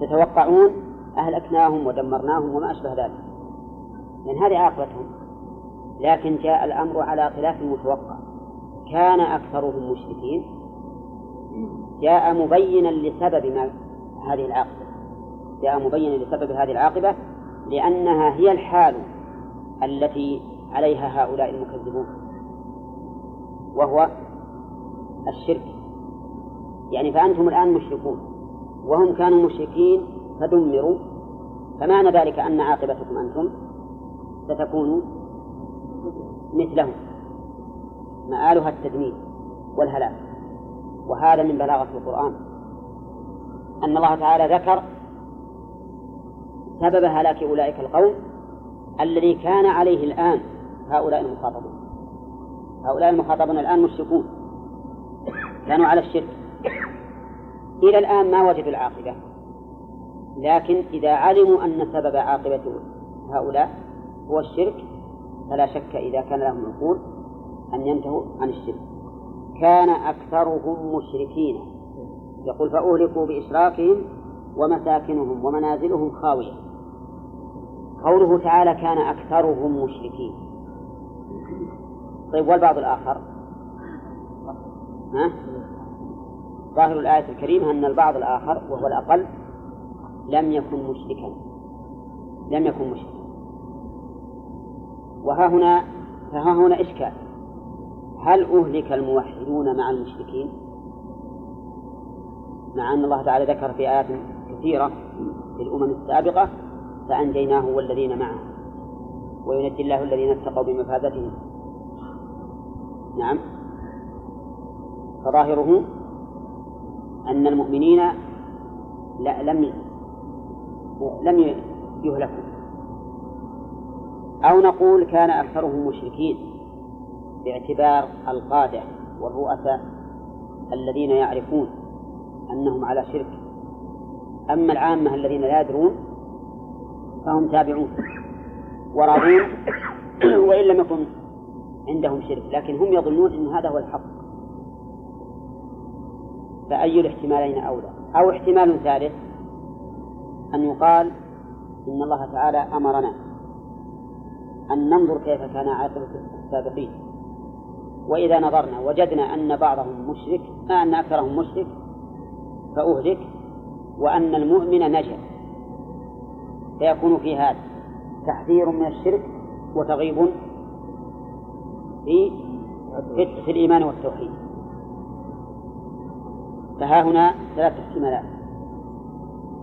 تتوقعون أهلكناهم ودمرناهم وما أشبه ذلك. لأن هذه عاقبتهم. لكن جاء الأمر على خلاف المتوقع. كان أكثرهم مشركين. جاء مبينا لسبب ما هذه العاقبة. جاء مبينا لسبب هذه العاقبة لأنها هي الحال التي عليها هؤلاء المكذبون وهو الشرك. يعني فأنتم الآن مشركون وهم كانوا مشركين فدمروا. فمعنى ذلك أن عاقبتكم أنتم ستكون مثلهم. مآلها التدمير والهلاك. وهذا من بلاغة القرآن. أن الله تعالى ذكر سبب هلاك أولئك القوم الذي كان عليه الآن هؤلاء المخاطبون. هؤلاء المخاطبون الآن مشركون. كانوا على الشرك. إلى الآن ما وجدوا العاقبة. لكن إذا علموا أن سبب عاقبة هؤلاء هو الشرك فلا شك إذا كان لهم عقول أن ينتهوا عن الشرك. كان أكثرهم مشركين. يقول فأهلكوا بإشراكهم ومساكنهم ومنازلهم خاوية. قوله تعالى كان أكثرهم مشركين. طيب والبعض الآخر؟ ها؟ ظاهر الآية الكريمة أن البعض الآخر وهو الأقل لم يكن مشركا. لم يكن مشركا. وها هنا فها هنا إشكال. هل أهلك الموحدون مع المشركين؟ مع أن الله تعالى ذكر في آيات كثيرة في الأمم السابقة فأنجيناه والذين معه وينجي الله الذين اتقوا بمفازتهم. نعم. فظاهره أن المؤمنين لا لم لم يهلكوا. أو نقول كان أكثرهم مشركين. باعتبار القادة والرؤساء الذين يعرفون أنهم على شرك. أما العامة الذين لا يدرون فهم تابعون وراضون وإن لم يكن عندهم شرك لكن هم يظنون أن هذا هو الحق. فأي الاحتمالين أولى؟ أو احتمال ثالث أن يقال إن الله تعالى أمرنا أن ننظر كيف كان عاقبة السابقين. وإذا نظرنا وجدنا أن بعضهم مشرك أن أكثرهم مشرك فأهلك وأن المؤمن نجا. فيكون في هذا تحذير من الشرك وتغيب في في الإيمان والتوحيد. فها هنا ثلاث احتمالات.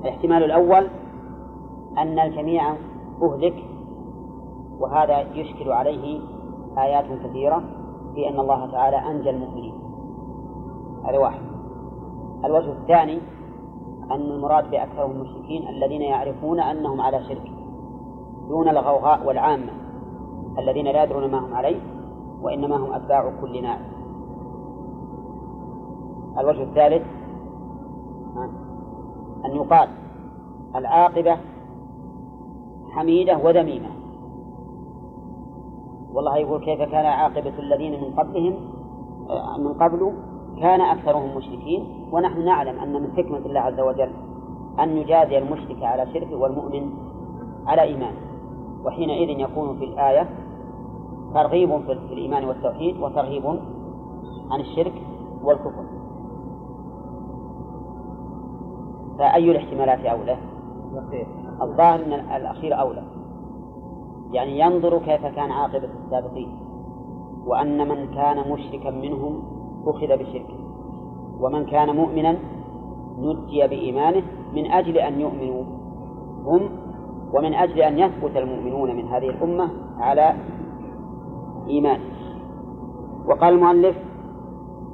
الاحتمال الأول أن الجميع أهلك وهذا يشكل عليه آيات كثيرة. في أن الله تعالى أنجى المؤمنين. هذا واحد. الوجه الثاني أن المراد بأكثرهم المشركين الذين يعرفون أنهم على شرك دون الغوغاء والعامة الذين لا يدرون ما هم عليه وإنما هم أتباع كل ناس. الوجه الثالث أن يقال العاقبة حميدة وذميمة والله يقول كيف كان عاقبة الذين من قبلهم من قبل كان أكثرهم مشركين ونحن نعلم أن من حكمة الله عز وجل أن يجازي المشرك على شركه والمؤمن على إيمانه وحينئذ يكون في الآية ترغيب في الإيمان والتوحيد وترهيب عن الشرك والكفر. فأي الاحتمالات أولى؟ الظاهر أن الأخير أولى. يعني ينظر كيف كان عاقبة السابقين وأن من كان مشركا منهم أخذ بشركه ومن كان مؤمنا نجي بإيمانه من أجل أن يؤمنوا هم ومن أجل أن يثبت المؤمنون من هذه الأمة على إيمانه. وقال المؤلف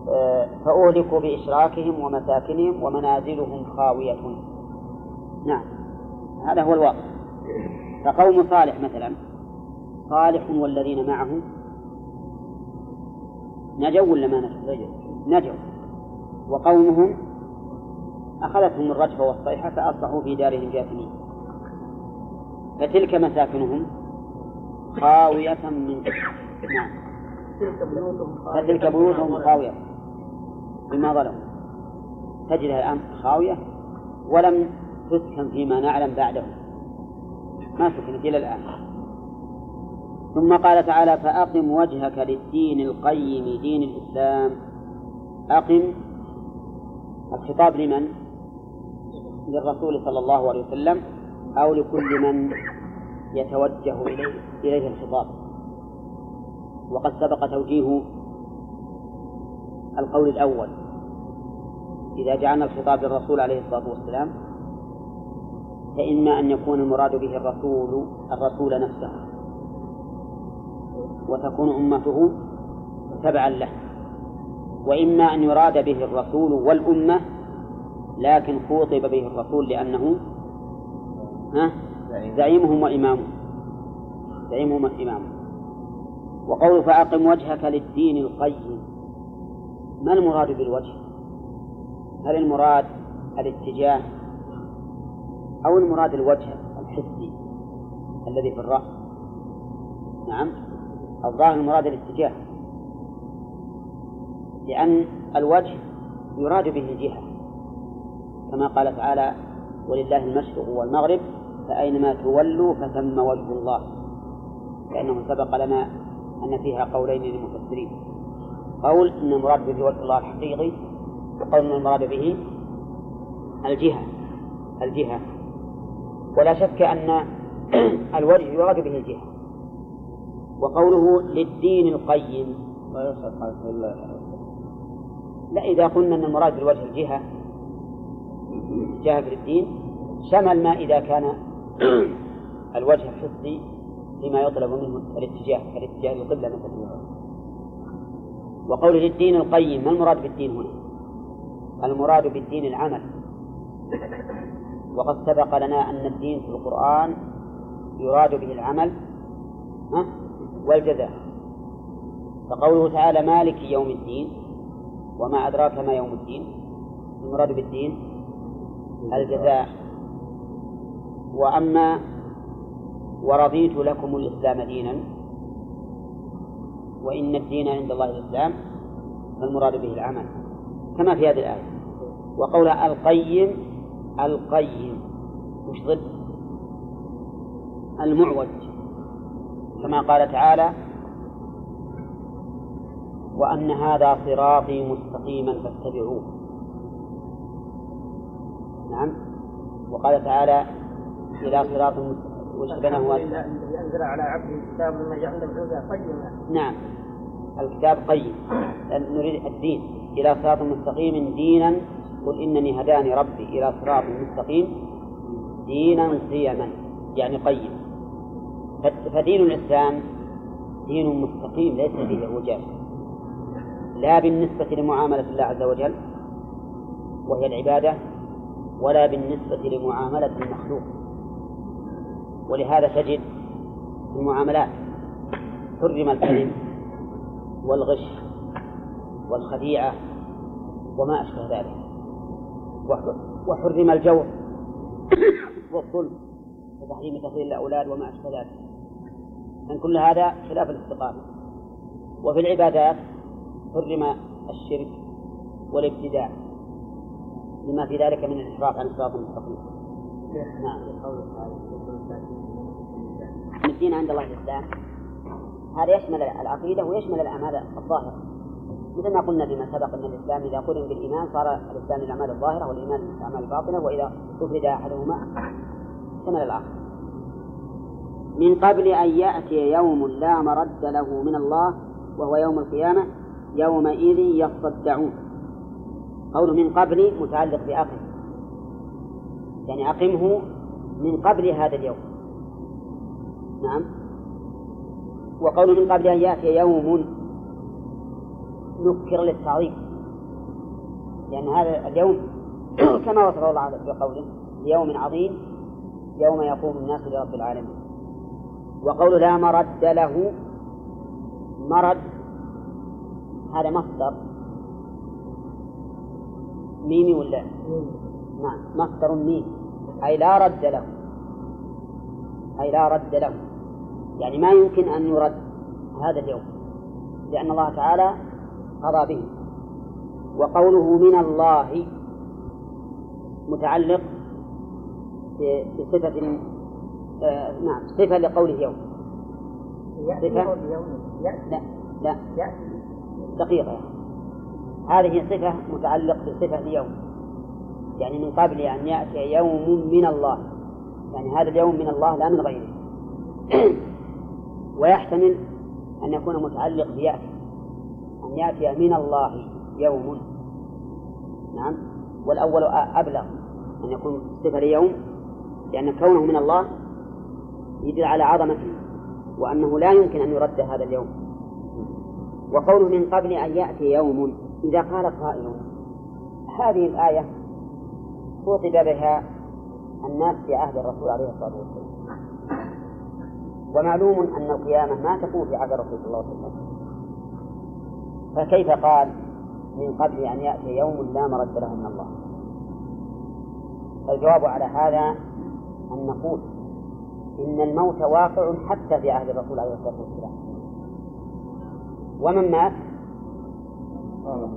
آه، فأهلكوا بإشراكهم ومساكنهم ومنازلهم خاوية. نعم هذا هو الواقع. فقوم صالح مثلا. صالح والذين معه. نجوا ولا ما نجوا؟ نجوا. وقومهم أخذتهم الرجفة والصيحة فأصبحوا في دارهم جاثمين. فتلك مساكنهم خاوية من نعم. فتلك بيوتهم خاوية. بما ظلموا. تجدها الآن خاوية ولم تسكن فيما نعلم بعده. ما سكنت إلى الآن. ثم قال تعالى فأقم وجهك للدين القيم دين الإسلام. أقم الخطاب لمن؟ للرسول صلى الله عليه وسلم أو لكل من يتوجه إليه إليه الخطاب. وقد سبق توجيه القول الأول. إذا جعلنا الخطاب للرسول عليه الصلاة والسلام فإما أن يكون المراد به الرسول الرسول نفسه. وتكون أمته تبعا له. وإما أن يراد به الرسول والأمة لكن خوطب به الرسول لأنه ها؟ زعيمهم وإمامهم. زعيمهم وإمامهم. وقول فأقم وجهك للدين القيم. ما المراد بالوجه؟ هل المراد الاتجاه؟ أو المراد الوجه الحسي الذي في الرأس. نعم. الظاهر المراد الاتجاه. لأن الوجه يراد به الجهة كما قال تعالى ولله المشرق والمغرب فأينما تولوا فثم وجه الله. لأنه سبق لنا أن فيها قولين للمفسرين. قول أن المراد به وجه الله الحقيقي وقول أن المراد به الجهة. الجهة. ولا شك أن الوجه يراد به الجهة وقوله للدين القيم. لا إذا قلنا أن المراد بالوجه الجهة جهة في الدين شمل ما إذا كان الوجه الحسي فيما يطلب منه الاتجاه كالاتجاه القبلة مثلا وقول للدين القيم ما المراد بالدين هنا؟ المراد بالدين العمل. وقد سبق لنا أن الدين في القرآن يراد به العمل والجزاء. فقوله تعالى مالك يوم الدين وما أدراك ما يوم الدين المراد بالدين الجزاء. وأما ورضيت لكم الإسلام دينا وإن الدين عند الله الإسلام فالمراد به العمل كما في هذه الآية. وقول القيم القيم. وش ضد؟ المعوج. كما قال تعالى وأن هذا صراطي مستقيما فاتبعوه. نعم. وقال تعالى إلى صراط وشبنه أنزل على عبده الكتاب مما جعل الهدى قيما. نعم. الكتاب قيم. نريد الدين. إلى صراط مستقيم دينا قل إنني هداني ربي إلى صراط مستقيم دينا قيما يعني قيم. فدين الإسلام دين مستقيم ليس فيه اعوجاج لا بالنسبة لمعاملة الله عز وجل وهي العبادة ولا بالنسبة لمعاملة المخلوق. ولهذا تجد في المعاملات حرم الكذب والغش والخديعة وما أشبه ذلك. وحرم الجور والظلم وتحريم تفضيل الأولاد وما أشبه ذلك. أن كل هذا خلاف الاستقامة. وفي العبادات حرم الشرك والابتداع لما في ذلك من الإشراف عن الصراط المستقيم. نعم. الدين عند الله الإسلام. هذا يشمل العقيدة ويشمل الأعمال الظاهرة. مثل ما قلنا فيما سبق أن الإسلام إذا قرن بالإيمان صار الإسلام الأعمال الظاهرة والإيمان الأعمال الباطنة وإذا أفرد أحدهما شمل الآخر. من قبل أن يأتي يوم لا مرد له من الله وهو يوم القيامة يومئذ يصدعون. قول من قبل متعلق بأقم. يعني أقمه من قبل هذا اليوم. نعم. وقول من قبل أن يأتي يوم نكر للتعظيم لأن هذا اليوم كما وصفه الله في قوله يوم عظيم يوم يقوم الناس لرب العالمين وقول لا مرد له مرد هذا مصدر. ميمي ولا؟ نعم مصدر ميم. أي لا رد له. أي لا رد له. يعني ما يمكن أن يرد هذا اليوم. لأن الله تعالى قضى به وقوله من الله متعلق بصفة آه نعم صفة لقوله يوم. صفة؟ لا لا. دقيقة. هذه صفة متعلق بصفة اليوم. يعني من قبل أن يأتي يوم من الله. يعني هذا اليوم من الله لا من غيره. ويحتمل أن يكون متعلق بيأتي. أن يأتي من الله يوم. نعم. والأول أبلغ أن يكون صفة ليوم لأن كونه من الله يدل على عظمته وأنه لا يمكن أن يرد هذا اليوم. وقوله من قبل أن يأتي يوم إذا قال قائل هذه الآية خطب بها الناس في عهد الرسول عليه الصلاة والسلام. ومعلوم أن القيامة ما تكون في عهد الرسول صلى الله عليه وسلم. فكيف قال من قبل أن يأتي يوم لا مرد له من الله؟ الجواب على هذا أن نقول إن الموت واقع حتى في عهد الرسول عليه الصلاة والسلام. ومن مات؟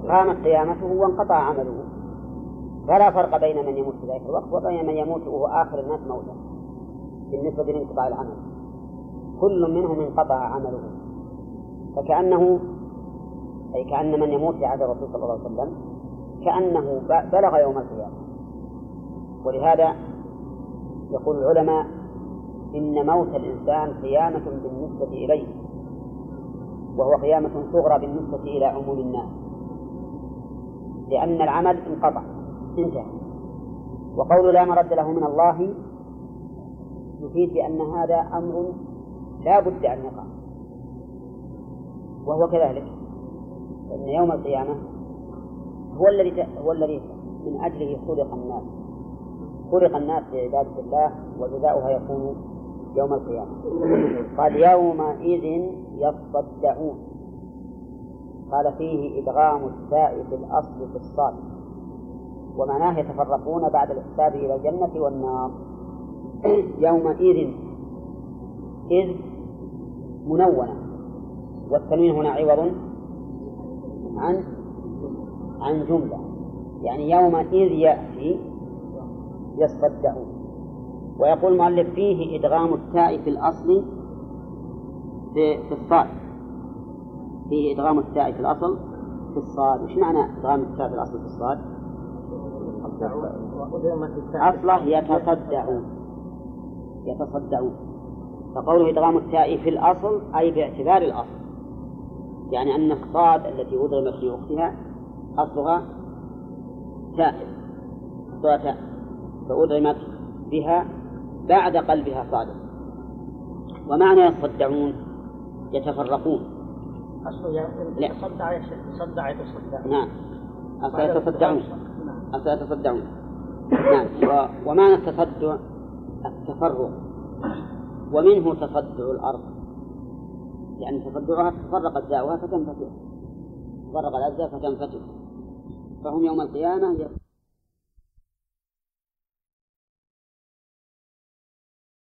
قامت قيامته وانقطع عمله. فلا فرق بين من يموت في ذلك الوقت وبين من يموت وهو آخر الناس موتا بالنسبة لانقطاع العمل. كل منهم انقطع عمله. فكأنه أي كأن من يموت في عهد الرسول صلى الله عليه وسلم كأنه بلغ يوم القيامة. ولهذا يقول العلماء إن موت الإنسان قيامة بالنسبة إليه وهو قيامة صغرى بالنسبة إلى عموم الناس. لأن العمل انقطع انتهى. وقول لا مرد له من الله يفيد بأن هذا أمر لا بد أن يقع. وهو كذلك. فإن يوم القيامة هو الذي هو الذي من أجله خلق الناس. خلق الناس لعبادة الله وجزاؤها يكون يوم القيامة. قال يومئذ يصدعون. قال فيه إدغام التاء في الأصل في الصاد. ومعناه يتفرقون بعد الحساب إلى الجنة والنار. يومئذ إذ منونة. والتنوين هنا عوض. عن عن جملة. يعني يومئذ يأتي يصدعون ويقول المؤلف فيه إدغام التاء في الأصل في, في الصاد. فيه إدغام التاء في الأصل في الصاد. وش معنى إدغام التاء في الأصل في الصاد؟ أصله يتصدعون. يتصدعون. فقوله إدغام التاء في الأصل أي باعتبار الأصل. يعني أن الصاد التي أدغمت في أختها أصلها تاء أصلها تاء فأدغمت بها بعد قلبها صادق. ومعنى يصدعون يتفرقون. أصله يتصدع يتصدع يتصدع. نعم. أصل يتصدعون. أصل يتصدعون. نعم. ومعنى التصدع التفرق. ومنه تصدع الأرض. يعني تصدعها تفرق أجزاؤها فتنفتح. تفرق الأجزاء فتنفتح. فهم يوم القيامة